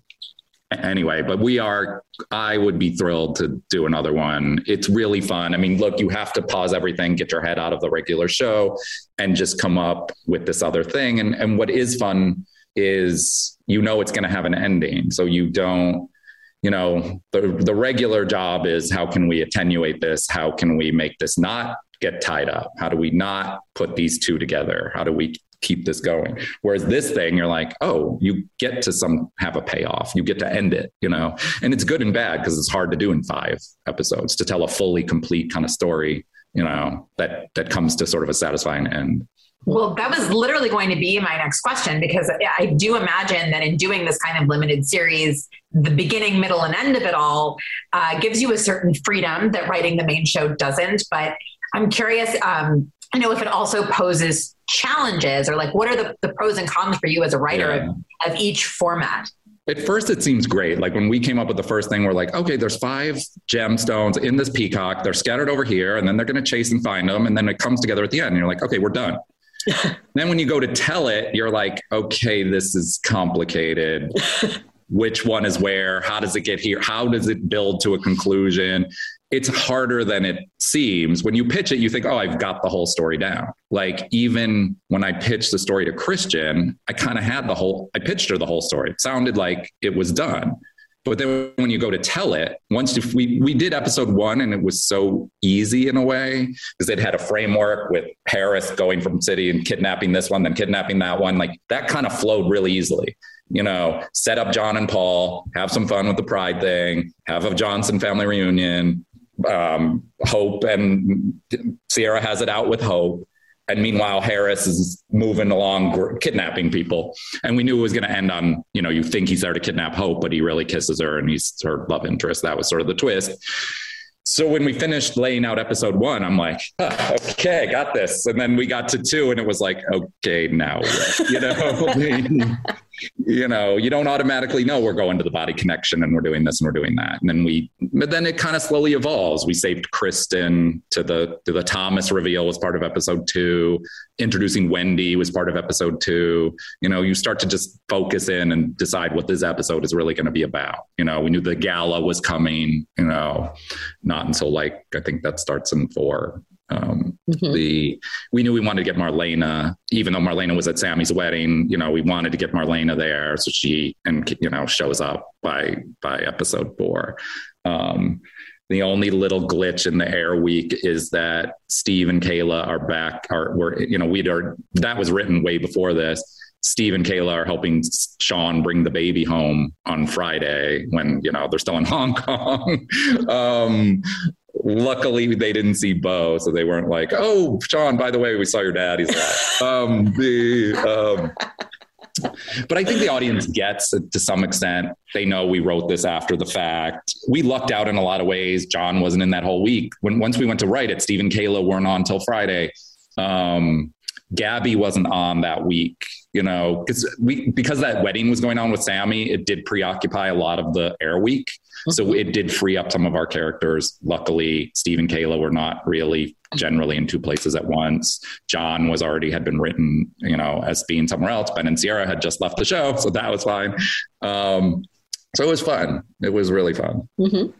anyway, but we are, I would be thrilled to do another one. It's really fun. I mean, look, you have to pause everything, get your head out of the regular show, and just come up with this other thing. And, and what is fun is you know it's going to have an ending. So you don't, you know, the, the regular job is how can we attenuate this? How can we make this not get tied up? How do we not put these two together? How do we keep this going. Whereas this thing, you're like, oh, you get to some have a payoff. You get to end it, you know, and it's good and bad because it's hard to do in five episodes to tell a fully complete kind of story, you know, that that comes to sort of a satisfying end. Well, that was literally going to be my next question because I do imagine that in doing this kind of limited series, the beginning, middle, and end of it all uh, gives you a certain freedom that writing the main show doesn't. But I'm curious, um, I know if it also poses challenges or like what are the, the pros and cons for you as a writer yeah. of, of each format? At first, it seems great. Like when we came up with the first thing, we're like, okay, there's five gemstones in this peacock. They're scattered over here, and then they're going to chase and find them. And then it comes together at the end. And you're like, okay, we're done. (laughs) then when you go to tell it, you're like, okay, this is complicated. (laughs) which one is where, how does it get here, how does it build to a conclusion. It's harder than it seems. When you pitch it, you think, oh, I've got the whole story down. Like, even when I pitched the story to Kristian, I kind of had the whole, I pitched her the whole story. It sounded like it was done. But then when you go to tell it, once we we did episode one, and it was so easy in a way because it had a framework with Harris going from city and kidnapping this one, then kidnapping that one. Like that kind of flowed really easily. You know, set up John and Paul, have some fun with the pride thing, have a Johnson family reunion. Um, Hope and Ciara has it out with Hope. And meanwhile harris is moving along kidnapping people. And we knew it was going to end on you know you think he's there to kidnap hope but he really kisses her and he's her love interest. That was sort of the twist. So when we finished laying out episode one i'm like okay got this. And then we got to two and it was like okay now you know (laughs) (laughs) you know, you don't automatically know we're going to the body connection and we're doing this and we're doing that. And then we, but then it kind of slowly evolves. We saved Kristen to the to the Thomas reveal was part of episode two. Introducing Wendy was part of episode two. You know, you start to just focus in and decide what this episode is really going to be about. You know, we knew the gala was coming. You know, not until like I think that starts in four. Um, mm-hmm. The we knew we wanted to get Marlena, even though Marlena was at Sami's wedding. You know, we wanted to get Marlena there, so she and you know shows up by by episode four. Um, the only little glitch in the air week is that Steve and Kayla are back. Are were you know we'd are that was written way before this. Steve and Kayla are helping Shawn bring the baby home on Friday when you know they're still in Hong (laughs) Kong. um, luckily they didn't see Bo, so they weren't like, "Oh, Shawn, by the way, we saw your dad. He's alive." (laughs) um, the um, but I think the audience gets to some extent. They know we wrote this after the fact. We lucked out in a lot of ways. John wasn't in that whole week. When once we went to write it, Steve and Kayla weren't on till Friday. Um, Gabby wasn't on that week, you know, because we because that wedding was going on with Sami, it did preoccupy a lot of the air week. So it did free up some of our characters. Luckily, Steve and Kayla were not really generally in two places at once. John was already had been written, you know, as being somewhere else. Ben and Ciara had just left the show, so that was fine. Um, so it was fun. It was really fun. Mm-hmm.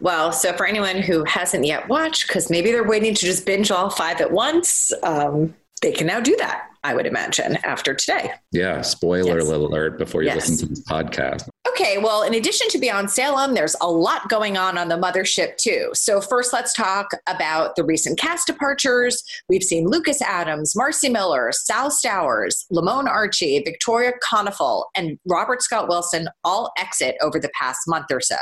Well, so for anyone who hasn't yet watched, because maybe they're waiting to just binge all five at once, um, they can now do that. I would imagine after today. Yeah, spoiler yes. alert before you yes. listen to this podcast. Okay, well, in addition to Beyond Salem, there's a lot going on on the mothership too. So, first, let's talk about the recent cast departures. We've seen Lucas Adams, Marci Miller, Sal Stowers, Lamon Archey, Victoria Konefal, and Robert Scott Wilson all exit over the past month or so.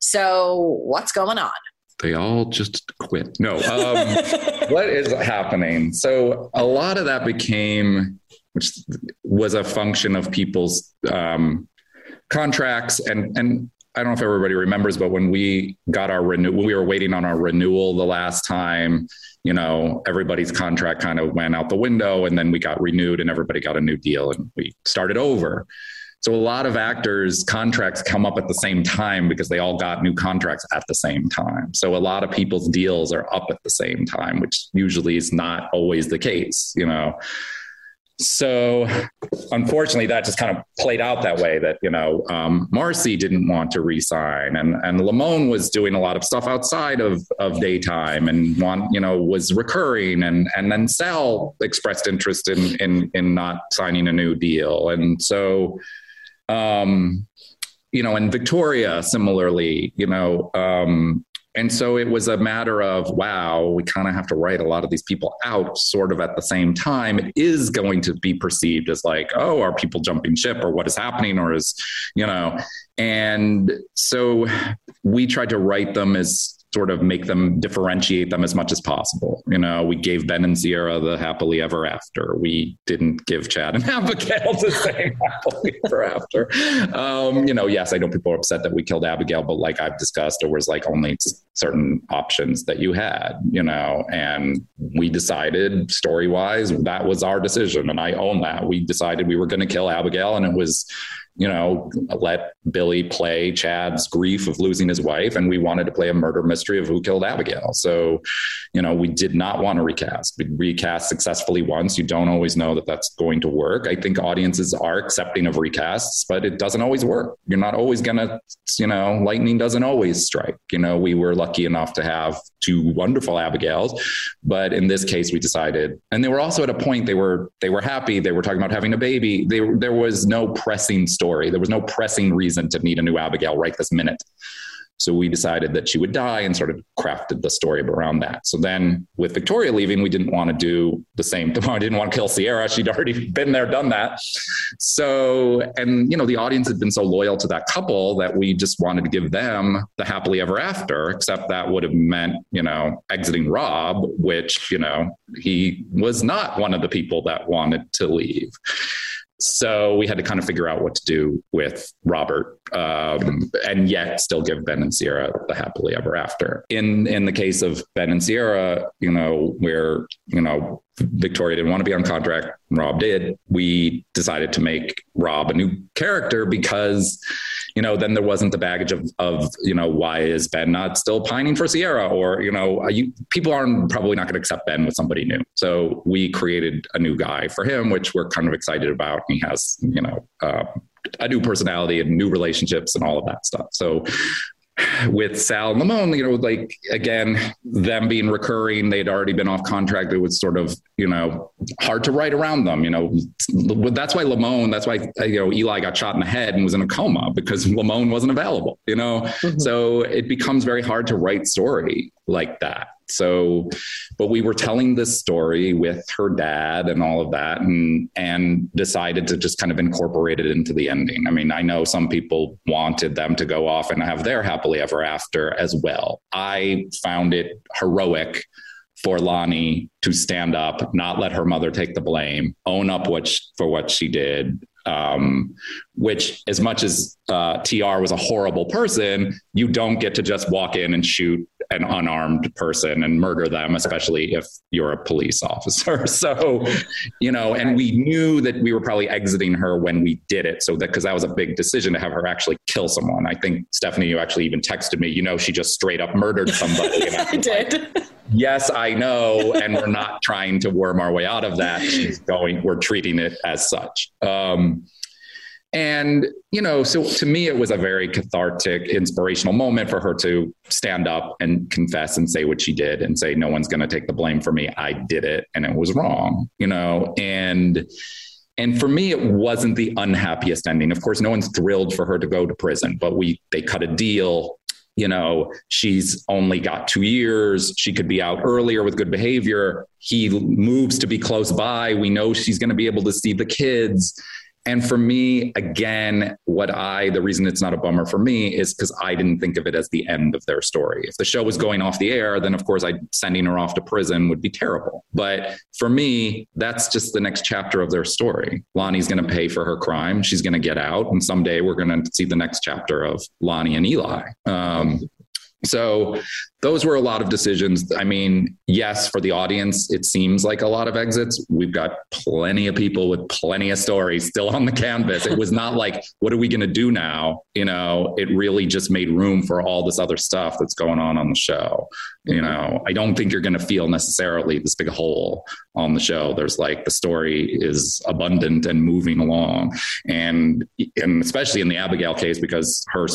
So, what's going on? They all just quit. No, um, (laughs) what is happening? So a lot of that became, which was a function of people's um, contracts, and and I don't know if everybody remembers, but when we got our renew, when we were waiting on our renewal the last time, you know, everybody's contract kind of went out the window, and then we got renewed, and everybody got a new deal, and we started over. So a lot of actors' contracts come up at the same time because they all got new contracts at the same time. So a lot of people's deals are up at the same time, which usually is not always the case, you know. So unfortunately, that just kind of played out that way. That you know, um, Marci didn't want to resign, and and Lamon was doing a lot of stuff outside of of daytime, and want you know was recurring, and and then Sal expressed interest in in in not signing a new deal, and so um, you know, and Victoria similarly, you know, um, and so it was a matter of wow we kind of have to write a lot of these people out sort of at the same time. It is going to be perceived as like oh are people jumping ship or what is happening or is you know and so we tried to write them as sort of make them differentiate them as much as possible. You know, we gave Ben and Ciara the happily ever after. We didn't give Chad and (laughs) Abigail the same (laughs) happily ever after. Um, you know, yes, I know people are upset that we killed Abigail, but like I've discussed, there was like only certain options that you had, you know, and we decided story wise that was our decision. And I own that. We decided we were going to kill Abigail and it was you know, let Billy play Chad's grief of losing his wife. And we wanted to play a murder mystery of who killed Abigail. So, you know, we did not want to recast. We recast successfully once. You don't always know that that's going to work. I think audiences are accepting of recasts, but it doesn't always work. You're not always going to, you know, lightning doesn't always strike. You know, we were lucky enough to have two wonderful Abigails, but in this case, we decided, and they were also at a point they were they were happy. They were talking about having a baby. They, there was no pressing story. There was no pressing reason to need a new Abigail right this minute. So we decided that she would die and sort of crafted the story around that. So then with Victoria leaving, we didn't want to do the same. (laughs) I didn't want to kill Ciara. She'd already been there, done that. So, and you know, the audience had been so loyal to that couple that we just wanted to give them the happily ever after, except that would have meant, you know, exiting Rob, which, you know, he was not one of the people that wanted to leave. So we had to kind of figure out what to do with Robert, um, and yet still give Ben and Ciara the happily ever after. In in the case of Ben and Ciara, you know, where you know Victoria didn't want to be on contract, Rob did. We decided to make Rob a new character because you know, then there wasn't the baggage of, of you know, why is Ben not still pining for Ciara? Or, you know, you, people aren't probably not going to accept Ben with somebody new. So we created a new guy for him, which we're kind of excited about. And He has, you know, uh, a new personality and new relationships and all of that stuff. So with Sal and Lamon, you know, like again, them being recurring, they'd already been off contract. It was sort of, you know, hard to write around them. You know, that's why Lamon, that's why you know Eli got shot in the head and was in a coma because (laughs) Lamon wasn't available. You know, mm-hmm. so it becomes very hard to write story like that. So, but we were telling this story with her dad and all of that, and and decided to just kind of incorporate it into the ending. I mean, I know some people wanted them to go off and have their happily ever after as well. I found it heroic for Lani to stand up, not let her mother take the blame, own up what she, for what she did, um, which as much as uh, TR was a horrible person, you don't get to just walk in and shoot an unarmed person and murder them, especially if you're a police (laughs) officer. So, you know, and we knew that we were probably exiting her when we did it. So that, cause that was a big decision to have her actually kill someone. I think Stephanie, you actually even texted me, you know, she just straight up murdered somebody. (laughs) I, I did. yes, I know. And we're not trying to worm our way out of that. She's going, we're treating it as such. Um, and, you know, so to me, it was a very cathartic, inspirational moment for her to stand up and confess and say what she did and say, no one's going to take the blame for me. I did it and it was wrong, you know, and, and for me, it wasn't the unhappiest ending. Of course, no one's thrilled for her to go to prison, but we, they cut a deal you know, she's only got two years. She could be out earlier with good behavior. He moves to be close by. We know she's going to be able to see the kids. And for me, again, what I, the reason it's not a bummer for me is because I didn't think of it as the end of their story. If the show was going off the air, then of course I sending her off to prison would be terrible. But for me, that's just the next chapter of their story. Lani's going to pay for her crime. She's going to get out. And someday we're going to see the next chapter of Lani and Eli. Um, so those were a lot of decisions. I mean, yes, for the audience, it seems like a lot of exits. We've got plenty of people with plenty of stories still on the canvas. It was not like, what are we going to do now? You know, it really just made room for all this other stuff that's going on on the show. You know, I don't think you're going to feel necessarily this big hole on the show. There's like the story is abundant and moving along, and and especially in the Abigail case because her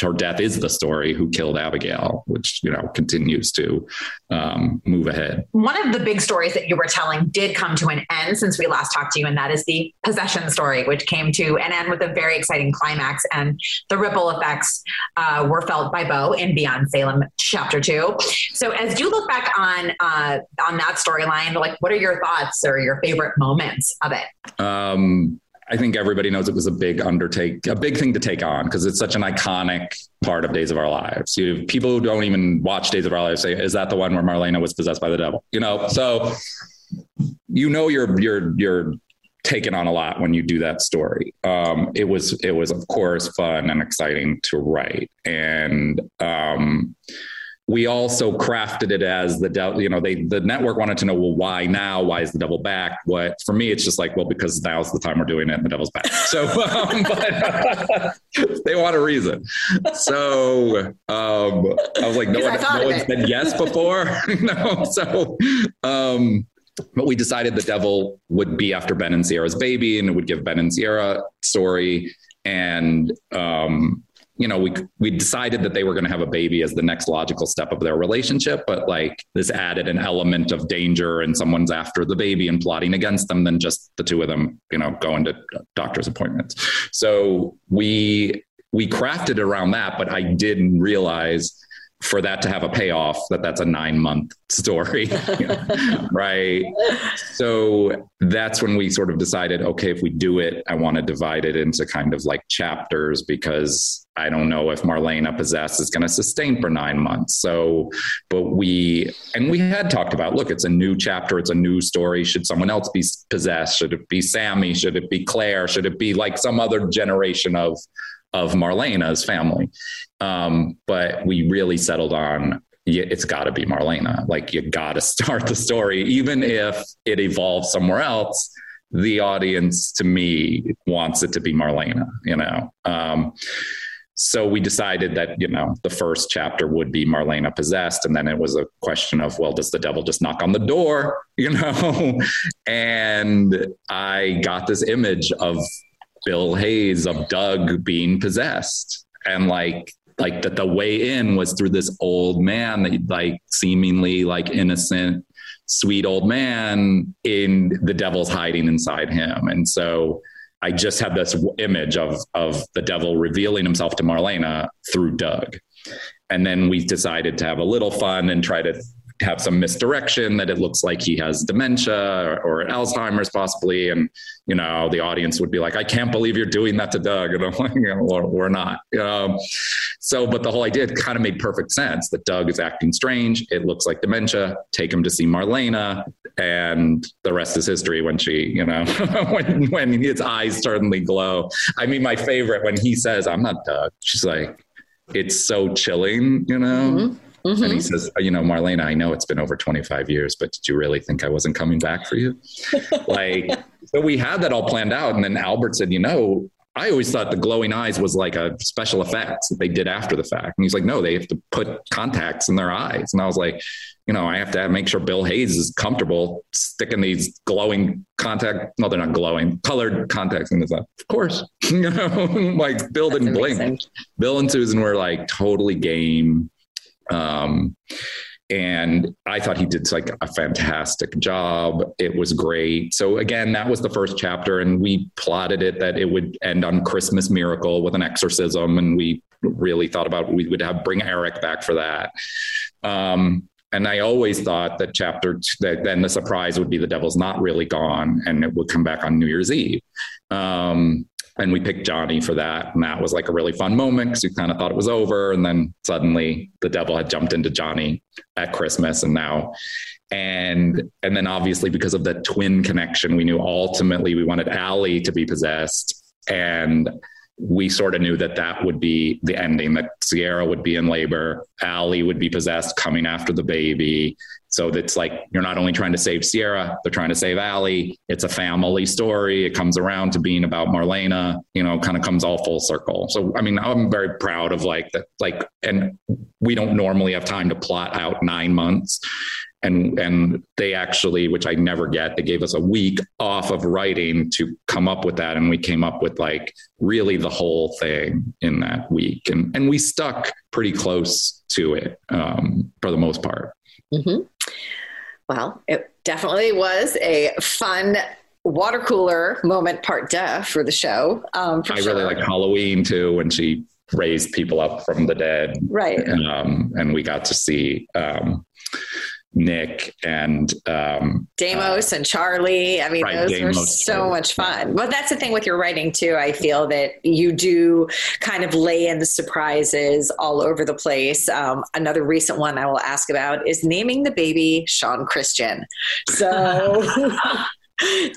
her death is the story who killed Abigail, which you know continues to um, move ahead. One of the big stories that you were telling did come to an end since we last talked to you, and that is the possession story, which came to an end with a very exciting climax, and the ripple effects uh, were felt by Bo in Beyond Salem Chapter Two. So as you look back on uh, on that storyline, like what are your thoughts or your favorite moments of it? Um, I think everybody knows it was a big undertake, a big thing to take on because it's such an iconic part of Days of Our Lives. You people who don't even watch Days of Our Lives say, "Is that the one where Marlena was possessed by the devil?" You know, so you know you're you're you're taken on a lot when you do that story. Um, it was it was of course fun and exciting to write, and um, we also crafted it as the devil, you know, they, the network wanted to know, well, why now? Why is the devil back? What for me, it's just like, well, because now's the time we're doing it and the devil's back. So, (laughs) um, but, (laughs) they want a reason. So, um, I was like, no one, no one said yes (laughs) before. no. So, um, but we decided the devil would be after Ben and Ciara's baby and it would give Ben and Ciara story. And, um, you know, we we decided that they were going to have a baby as the next logical step of their relationship, but like this added an element of danger and someone's after the baby and plotting against them than just the two of them, you know, going to doctor's appointments. So we we crafted around that, but I didn't realize for that to have a payoff that that's a nine month story (laughs) right? So that's when we sort of decided okay if we do it i want to divide it into kind of like chapters because i don't know if marlena possessed is going to sustain for nine months. So but we and we had talked about look it's a new chapter it's a new story. Should someone else be possessed should it be Sami? Should it be claire? Should it be like some other generation of of Marlena's family. Um, but we really settled on it's got to be Marlena. Like you got to (laughs) start the story, even if it evolves somewhere else. The audience, to me, wants it to be Marlena. You know. Um, so we decided that you know the first chapter would be Marlena possessed, and then it was a question of well, does the devil just knock on the door? (laughs) You know. and I got this image of Bill Hayes of Doug being possessed. And like like that the way in was through this old man that like seemingly like innocent sweet old man in the devil's hiding inside him and so i just had this image of of the devil revealing himself to marlena through doug and then we decided to have a little fun and try to have some misdirection that it looks like he has dementia or, or, Alzheimer's possibly. And, you know, the audience would be like, I can't believe you're doing that to Doug. And I'm like, (laughs) you know, we're, we're not. Um, so, but the whole idea kind of made perfect sense that Doug is acting strange. It looks like dementia. Take him to see Marlena. And the rest is history when she, you know, (laughs) when, when his eyes suddenly glow. I mean, my favorite when he says, I'm not Doug, she's like, it's so chilling, you know? Mm-hmm Mm-hmm. And he says, You know, Marlena, I know it's been over 25 years, but did you really think I wasn't coming back for you? (laughs) like, so we had that all planned out. And then Albert said, You know, I always thought the glowing eyes was like a special effect that they did after the fact. And he's like, No, they have to put contacts in their eyes. And I was like, you know, I have to have, make sure Bill Hayes is comfortable sticking these glowing contact. No, they're not glowing, colored contacts in his eye. Of course, (laughs) you know, (laughs) like Bill didn't blink. Bill and Susan were like totally game. Um, and I thought he did like a fantastic job. It was great. So again, that was the first chapter, and we plotted it that it would end on Christmas miracle with an exorcism, and we really thought about we would have bring Eric back for that. Um, and I always thought that chapter that then the surprise would be the devil's not really gone, and it would come back on New Year's Eve. Um, and we picked Johnny for that. And that was like a really fun moment because we kind of thought it was over. And then suddenly the devil had jumped into Johnny at Christmas and now. And and then obviously because of the twin connection, we knew ultimately we wanted Allie to be possessed. And we sort of knew that that would be the ending, that Ciara would be in labor, Allie would be possessed coming after the baby, so it's like you're not only trying to save Ciara, they're trying to save Allie. It's a family story. It comes around to being about Marlena, you know, kind of comes all full circle. So I mean, I'm very proud of like that, like, and we don't normally have time to plot out nine months. And and they actually, which I never get, they gave us a week off of writing to come up with that. And we came up with like really the whole thing in that week. And and we stuck pretty close to it um, for the most part. Mm-hmm. Well, it definitely was a fun water cooler moment part duh for the show. Um, for I sure. really like Halloween too when she raised people up from the dead. Right. Um, and we got to see um, Nick and um, Deimos uh, and Charlie. I mean, right, those Deimos, were so much fun. Well, that's the thing with your writing too. I feel that you do kind of lay in the surprises all over the place. Um, another recent one I will ask about is naming the baby Shawn Christian. So. (laughs) (laughs)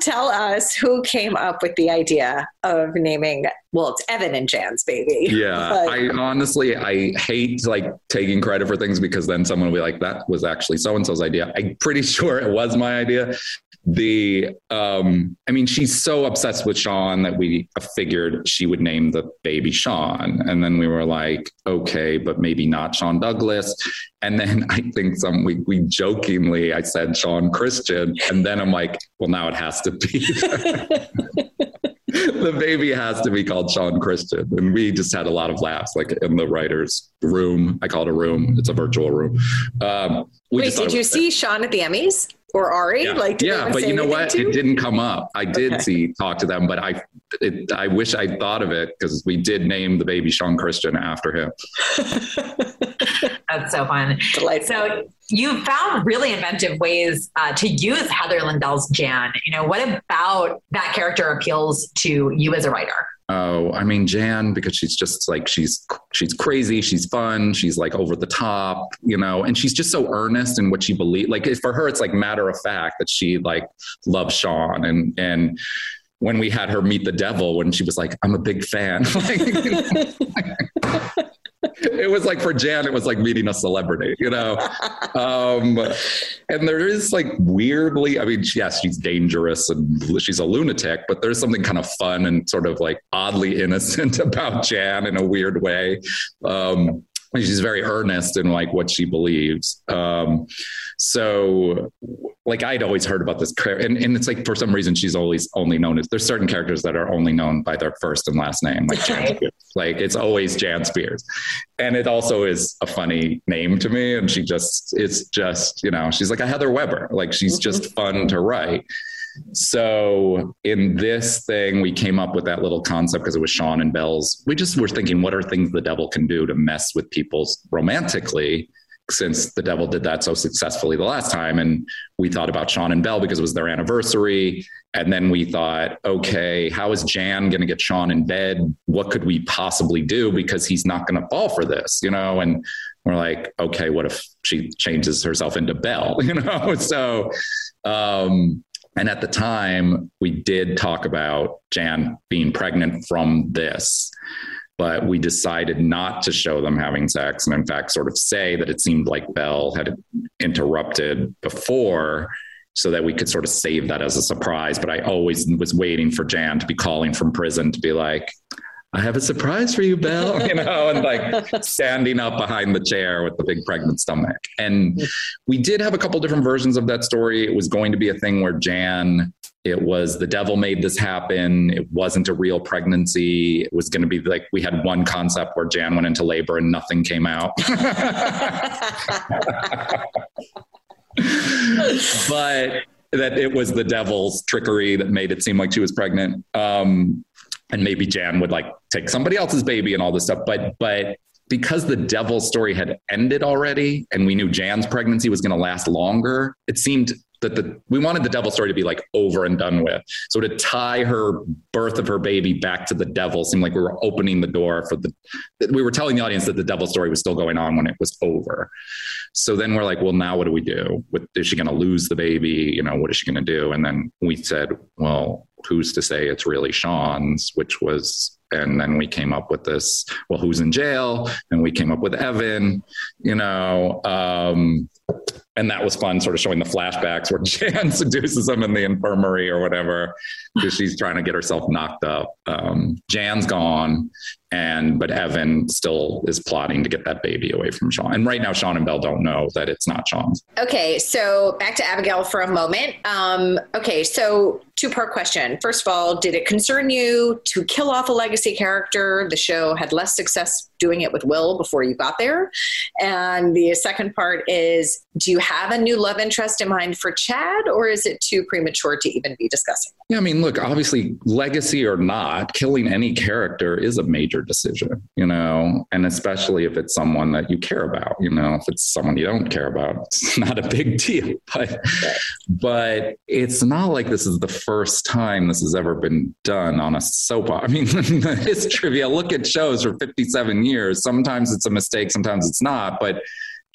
Tell us who came up with the idea of naming. Well, it's Evan and Jan's baby. Yeah, (laughs) But- I honestly I hate like taking credit for things because then someone will be like, "That was actually so and so's idea." I'm pretty (laughs) sure it was my idea. The um, I mean, she's so obsessed with Shawn that we figured she would name the baby Shawn, and then we were like, "Okay, but maybe not Shawn Douglas." And then (laughs) I think some we we jokingly I said Shawn Christian, and then I'm like, "Well, now it has to be." (laughs) the baby has to be called Shawn Christian. And we just had a lot of laughs, like in the writer's room. I call it a room, it's a virtual room. Um, we Wait, did you see Shawn at the Emmys or Ari? Yeah, Like, did yeah but you know what? to? It didn't come up. I did Okay. see, talk to them, but I, it, I wish I thought of it because we did name the baby Shawn Christian after him. (laughs) That's so fun. Delightful. So you found really inventive ways uh, to use Heather Lindell's Jan. You know, what about that character appeals to you as a writer? Oh, I mean Jan because she's just like she's she's crazy, she's fun, she's like over the top, you know, and she's just so earnest in what she believes. Like for her, it's like matter of fact that she like loves Shawn, and and when we had her meet the devil, when she was like, "I'm a big fan," (laughs) (laughs) it was like for Jan, it was like meeting a celebrity, you know. Um, and there is like weirdly, I mean, yes, she's dangerous and she's a lunatic, but there's something kind of fun and sort of like oddly innocent (laughs) about Jan in a weird way. Um, she's very earnest in like what she believes. Um, so like I'd always heard about this character, and, and it's like for some reason she's always only known as there's certain characters that are only known by their first and last name, like Jan Spears. Like it's always Jan Spears, and it also is a funny name to me. And she just it's just you know she's like a Heather Weber, like she's just mm-hmm. fun to write. So in this thing, we came up with that little concept because it was Shawn and Belle's. We just were thinking, what are things the devil can do to mess with people romantically? Since the devil did that so successfully the last time, and we thought about Shawn and Belle because it was their anniversary, and then we thought, okay, how is Jan going to get Shawn in bed? What could we possibly do because he's not going to fall for this, you know? And we're like, okay, what if she changes herself into Belle, (laughs) you know? So, um, and at the time, we did talk about Jan being pregnant from this, but we decided not to show them having sex. And in fact, sort of say that it seemed like Belle had interrupted before so that we could sort of save that as a surprise. But I always was waiting for Jan to be calling from prison to be like, I have a surprise for you, Belle (laughs) you know, and like standing up behind the chair with the big pregnant stomach. And we did have a couple different versions of that story. It was going to be a thing where Jan, it was the devil made this happen. It wasn't a real pregnancy. It was going to be like we had one concept where Jan went into labor and nothing came out. (laughs) but that it was the devil's trickery that made it seem like she was pregnant. Um, and maybe Jan would like take somebody else's baby and all this stuff. But but because the devil story had ended already and we knew Jan's pregnancy was going to last longer, it seemed that the we wanted the devil story to be like over and done with. So to tie her birth of her baby back to the devil seemed like we were opening the door for the we were telling the audience that the devil story was still going on when it was over. So then we're like, well, now what do we do? What, is she going to lose the baby? You know, what is she going to do? And then we said, well, who's to say it's really Shawn's, which was, and then we came up with this, well, who's in jail? And we came up with Evan, you know, um, and that was fun, sort of showing the flashbacks where (laughs) Jan seduces him in the infirmary or whatever, because she's trying to get herself knocked up. Um, Jan's gone, and but Evan still is plotting to get that baby away from Shawn. And right now, Shawn and Belle don't know that it's not Shawn's. Okay, so back to Abigail for a moment. Um, okay, so two part question. First of all, did it concern you to kill off a legacy character? The show had less success doing it with Will before you got there. And the second part is do you have a new love interest in mind for Chad, or is it too premature to even be discussing? Yeah, I mean, look, obviously, legacy or not, killing any character is a major decision, you know, and especially if it's someone that you care about, you know, if it's someone you don't care about, (laughs) it's not a big deal. (laughs) But, but it's not like this is the first time this has ever been done on a soap opera. I mean, (laughs) history, if look at shows for 57 years, sometimes it's a mistake, sometimes it's not. But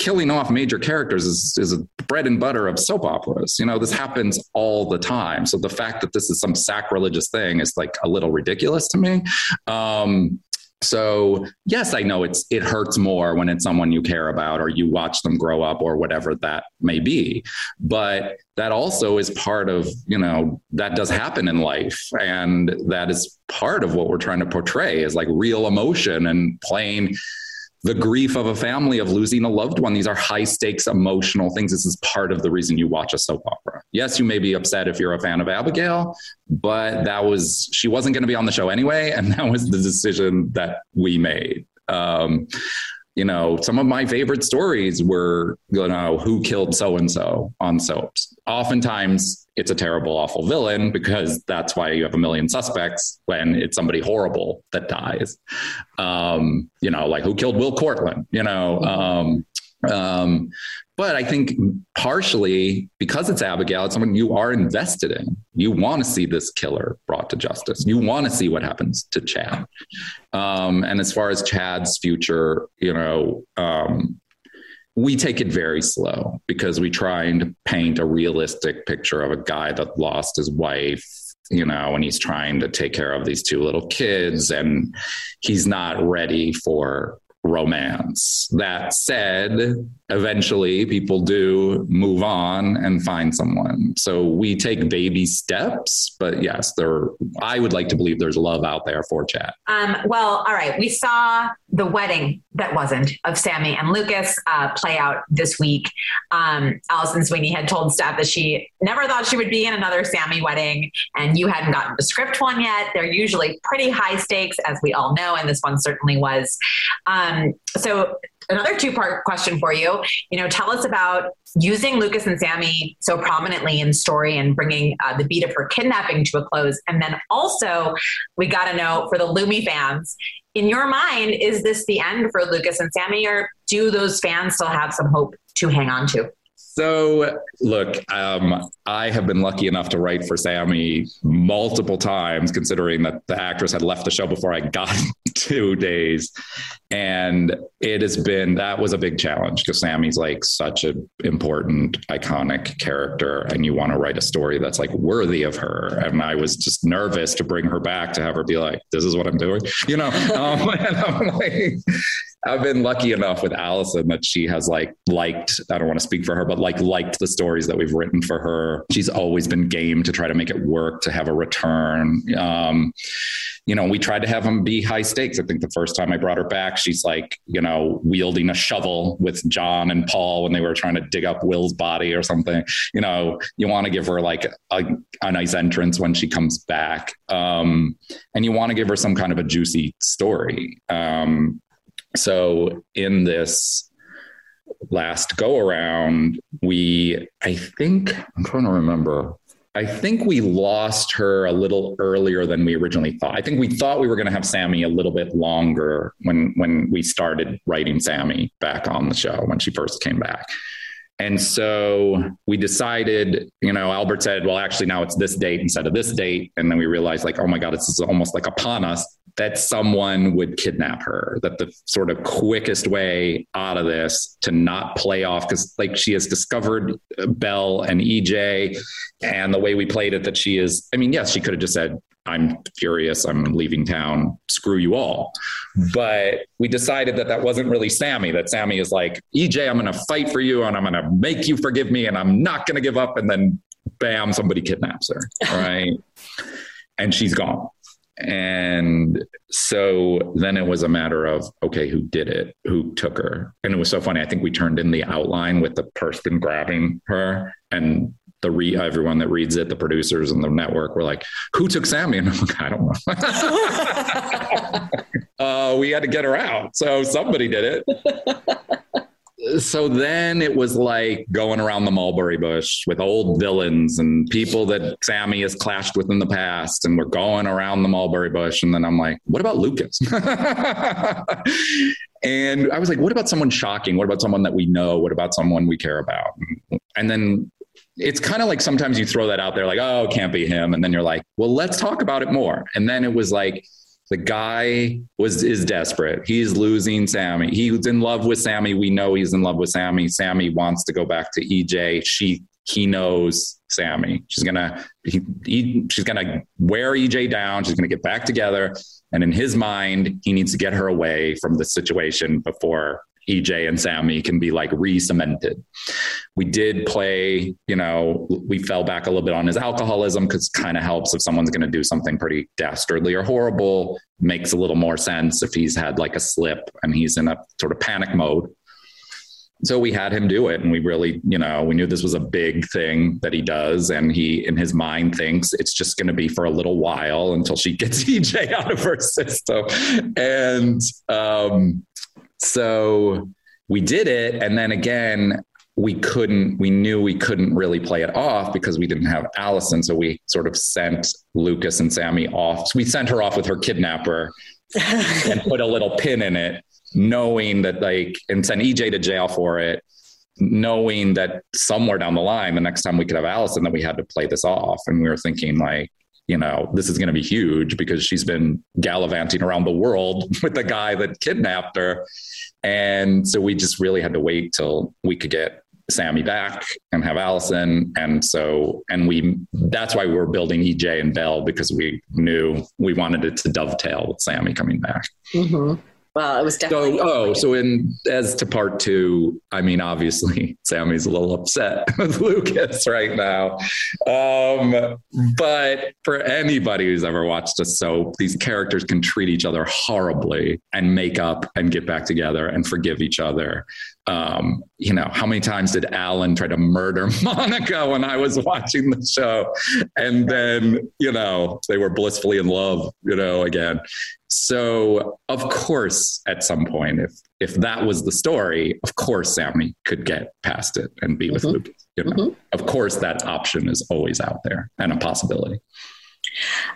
killing off major characters is, is a bread and butter of soap operas. You know, this happens all the time. So the fact that this is some sacrilegious thing is like a little ridiculous to me. Um, so yes, I know it's it hurts more when it's someone you care about or you watch them grow up or whatever that may be. But that also is part of, you know, that does happen in life. And that is part of what we're trying to portray is like real emotion and playing the grief of a family of losing a loved one. These are high stakes emotional things. This is part of the reason you watch a soap opera. Yes, you may be upset if you're a fan of Abigail, but that was, she wasn't going to be on the show anyway. And (laughs) that was the decision that we made. Um, you know, some of my favorite stories were, you know, who killed so and so on soaps. Oftentimes it's a terrible, awful villain because that's why you have a million suspects when it's somebody horrible that dies. Um, you know, like who killed Will Cortland, you know, um, um, but I think partially because it's Abigail, it's someone you are invested in. You want to see this killer brought to justice. You want to see what happens to Chad. Um, and as far as Chad's future, you know, um, we take it very slow because we try and paint a realistic picture of a guy that lost his wife you know, and he's trying to take care of these two little kids and he's not ready for romance. That said, eventually people do move on and find someone. So we take baby steps, but yes, there I would like to believe there's love out there for Chad. Um, well, all right. We saw the wedding that wasn't of Sami and Lucas uh, play out this week. Um, Alison Sweeney had told Steph that she never thought she would be in another Sami wedding, and you hadn't gotten the script one yet. They're usually pretty high stakes, as we all know, and this one certainly was. Um, so another two part question for you. You know, tell us about using Lucas and Sami so prominently in story and bringing uh, the beat of her kidnapping to a close. And then also, we got to know for the Lumi fans, in your mind, is this the end for Lucas and Sami, or do those fans still have some hope to hang on to? So, look, um, I have been lucky enough to write for Sami multiple times, considering that the actress had left the show before I got (laughs) two days. And it has been, that was a big challenge because Sami's like such an important, iconic character. And you want to write a story that's like worthy of her. And I was just nervous to bring her back to have her be like, this is what I'm doing, you know? (laughs) Um, (laughs) and I'm like, I've been lucky enough with Allison that she has like liked, I don't want to speak for her, but like liked the stories that we've written for her. She's always been game to try to make it work, to have a return. Um, you know, we tried to have them be high stakes. I think the first time I brought her back, she's like, you know, wielding a shovel with John and Paul when they were trying to dig up Will's body or something. You know, you want to give her like a, a nice entrance when she comes back. Um, and you want to give her some kind of a juicy story. Um, so in this last go around, we, I think, I'm trying to remember. I think we lost her a little earlier than we originally thought. I think we thought we were going to have Sami a little bit longer when when we started writing Sami back on the show when she first came back. And so we decided, you know, Albert said, well, actually, now it's this date instead of this date. And then we realized, like, oh my God, it's almost like upon us that someone would kidnap her, that the sort of quickest way out of this to not play off, because like she has discovered Belle and EJ, and the way we played it, that she is, I mean, yes, she could have just said, I'm furious, I'm leaving town, screw you all. But we decided that that wasn't really Sami, that Sami is like, EJ, I'm going to fight for you and I'm going to make you forgive me and I'm not going to give up. And then bam, somebody kidnaps her. Right. (laughs) and she's gone. And so then it was a matter of, okay, who did it? Who took her? And it was so funny. I think we turned in the outline with the person grabbing her and the re everyone that reads it, the producers and the network were like, "Who took Sami?" And I'm like, "I don't know." (laughs) (laughs) uh, we had to get her out, so somebody did it (laughs) so then it was like going around the mulberry bush with old villains and people that Sami has clashed with in the past, and we're going around the mulberry bush. And then I'm like, what about Lucas? (laughs) and I was like, what about someone shocking? What about someone that we know? What about someone we care about? And then it's kind of like sometimes you throw that out there, like, oh, it can't be him. And then you're like, well, let's talk about it more. And then it was like, The guy was is desperate. He's losing Sami. He's in love with Sami. We know he's in love with Sami. Sami wants to go back to EJ. She he knows Sami. She's gonna he, he, she's gonna wear EJ down. She's gonna get back together. And in his mind, he needs to get her away from the situation before EJ and Sami can be like re-cemented. We did play, you know, we fell back a little bit on his alcoholism because kind of helps if someone's going to do something pretty dastardly or horrible. Makes a little more sense if he's had like a slip and he's in a sort of panic mode. So we had him do it, and we really, you know, we knew this was a big thing that he does, and he, in his mind, thinks it's just going to be for a little while until she gets (laughs) EJ out of her system, and um, so we did it. And then again, we couldn't, we knew we couldn't really play it off because we didn't have Allison. So we sort of sent Lucas and Sami off. So we sent her off with her kidnapper and (laughs) put a little pin in it, knowing that like, and sent EJ to jail for it, knowing that somewhere down the line, the next time we could have Allison, that we had to play this off. And we were thinking like, you know, this is going to be huge because she's been gallivanting around the world (laughs) with the guy that kidnapped her. And so we just really had to wait till we could get Sami back and have Allison. And so, and we, that's why we were building EJ and Belle because we knew we wanted it to dovetail with Sami coming back. Mm-hmm. Well, it was definitely. So, oh, so in as to part two, I mean, obviously, (laughs) Sami's a little upset (laughs) with Lucas right now. Um, but for anybody who's ever watched a soap, these characters can treat each other horribly and make up and get back together and forgive each other. Um, you know, how many times did Alan try to murder (laughs) Monica when I was watching the show? And then, you know, they were blissfully in love, you know, again. So, of course, at some point, if if that was the story, of course, Sami could get past it and be with mm-hmm. Lucas. You know? mm-hmm. Of course, that option is always out there and a possibility.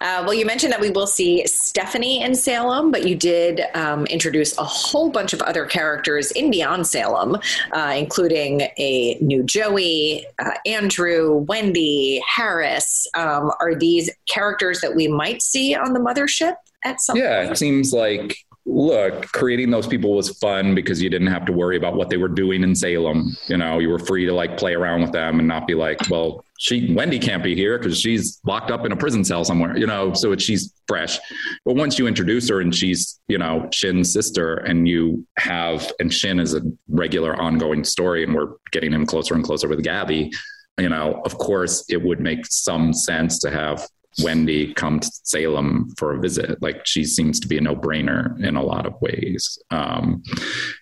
Uh, well, you mentioned that we will see Stephanie in Salem, but you did um, introduce a whole bunch of other characters in Beyond Salem, uh, including a new Joey, uh, Andrew, Wendy, Harris. Um, are these characters that we might see on the mothership at some yeah, point? it seems like look, creating those people was fun because you didn't have to worry about what they were doing in Salem. You know, you were free to like play around with them and not be like, well, she Wendy can't be here because she's locked up in a prison cell somewhere. You know, so she's fresh. But once you introduce her and she's you know Shin's sister, and you have and Shin is a regular ongoing story, and we're getting him closer and closer with Gabi. You know, of course, it would make some sense to have Wendy come to Salem for a visit. Like she seems to be a no brainer in a lot of ways. Um,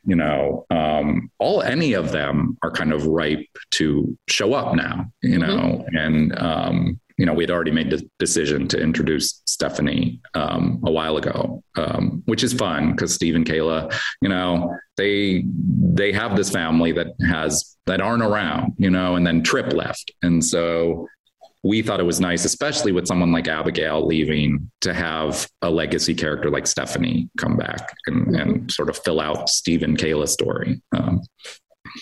you know, um, all any of them are kind of ripe to show up now. You mm-hmm. know, and um, you know, we'd already made the decision to introduce Stephanie um, a while ago, um, which is fun because Steve and Kayla, you know, they they have this family that has that aren't around, you know, and then Tripp left, and so we thought it was nice, especially with someone like Abigail leaving, to have a legacy character like Stephanie come back and, mm-hmm. and sort of fill out Stephen Kayla's story. Um,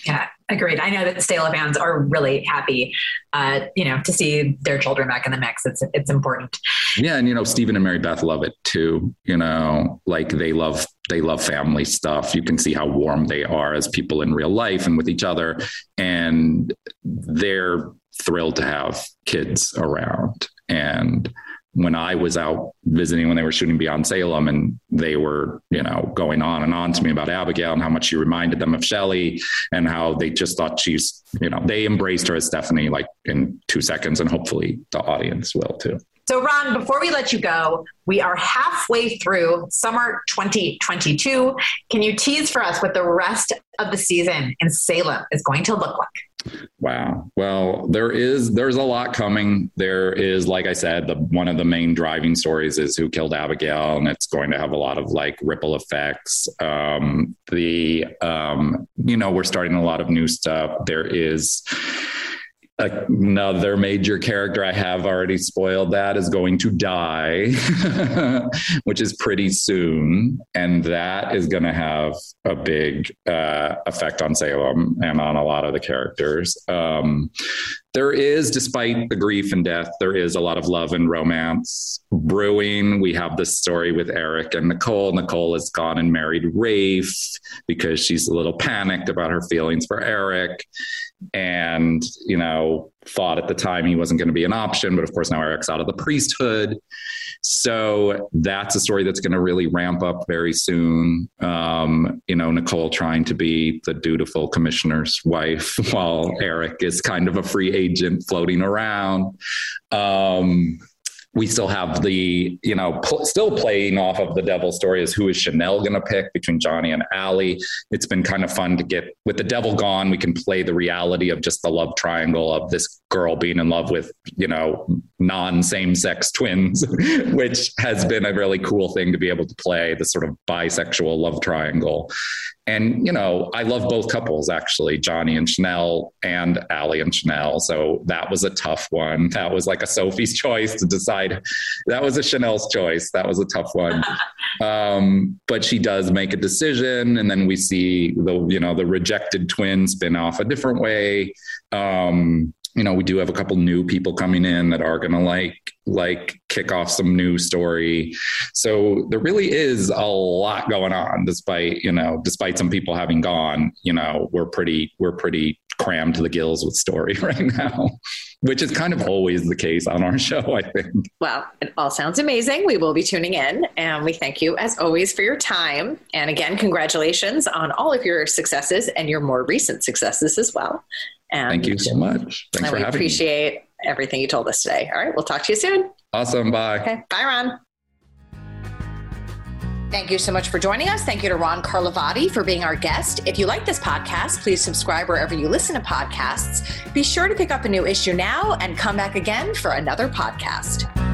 yeah, agreed. I know that Steyla fans are really happy, uh, you know, to see their children back in the mix. It's it's important. Yeah, and you know, Stephen and Mary Beth love it too. You know, like they love they love family stuff. You can see how warm they are as people in real life and with each other, and they're thrilled to have kids around. And when I was out visiting when they were shooting Beyond Salem and they were, you know, going on and on to me about Abigail and how much she reminded them of Shelley and how they just thought she's, you know, they embraced her as Stephanie like in two seconds and hopefully the audience will too. So, Ron, before we let you go, we are halfway through summer 2022. Can you tease for us what the rest of the season in Salem is going to look like? Wow. Well, there is there's a lot coming. There is, like I said, the one of the main driving stories is who killed Abigail, and it's going to have a lot of like ripple effects. Um, the um, you know we're starting a lot of new stuff. There is another major character I have already spoiled that is going to die, (laughs) which is pretty soon. And that is going to have a big uh, effect on Salem and on a lot of the characters. Um, there is, despite the grief and death, there is a lot of love and romance brewing. We have this story with Eric and Nicole. Nicole has gone and married Rafe because she's a little panicked about her feelings for Eric and, you know, thought at the time he wasn't going to be an option. But of course, now Eric's out of the priesthood. So that's a story that's going to really ramp up very soon. Um, you know, Nicole trying to be the dutiful commissioner's wife (laughs) while Eric is kind of a free agent floating around. Um, we still have the, you know, pl- still playing off of the devil story is who is Chanel going to pick between Johnny and Allie. It's been kind of fun to get with the devil gone. We can play the reality of just the love triangle of this girl being in love with, you know, non same sex twins, (laughs) which has been a really cool thing to be able to play the sort of bisexual love triangle. And, you know, I love both couples actually, Johnny and Chanel and Allie and Chanel. So that was a tough one. That was like a Sophie's (laughs) choice to decide. That was a Chanel's choice. That was a tough one. (laughs) um, but she does make a decision. And then we see the, you know, the rejected twin spin off a different way. Um, you know, we do have a couple new people coming in that are going to like like kick off some new story. So there really is a lot going on despite, you know, despite some people having gone, you know, we're pretty we're pretty crammed to the gills with story (laughs) right now, which is kind of always the case on our (laughs) show, I think. Well, it all sounds amazing. We will be tuning in and we thank you as always for your time. And again, congratulations on all of your successes and your more recent successes as well. And Thank you so much. Thanks for we having appreciate me. Everything you told us today. All right, we'll talk to you soon. Awesome. Bye. Okay. Bye, Ron. Thank you so much for joining us. Thank you to Ron Carlivati for being our guest. If you like this podcast, please subscribe wherever you listen to podcasts. Be sure to pick up a new issue now and come back again for another podcast.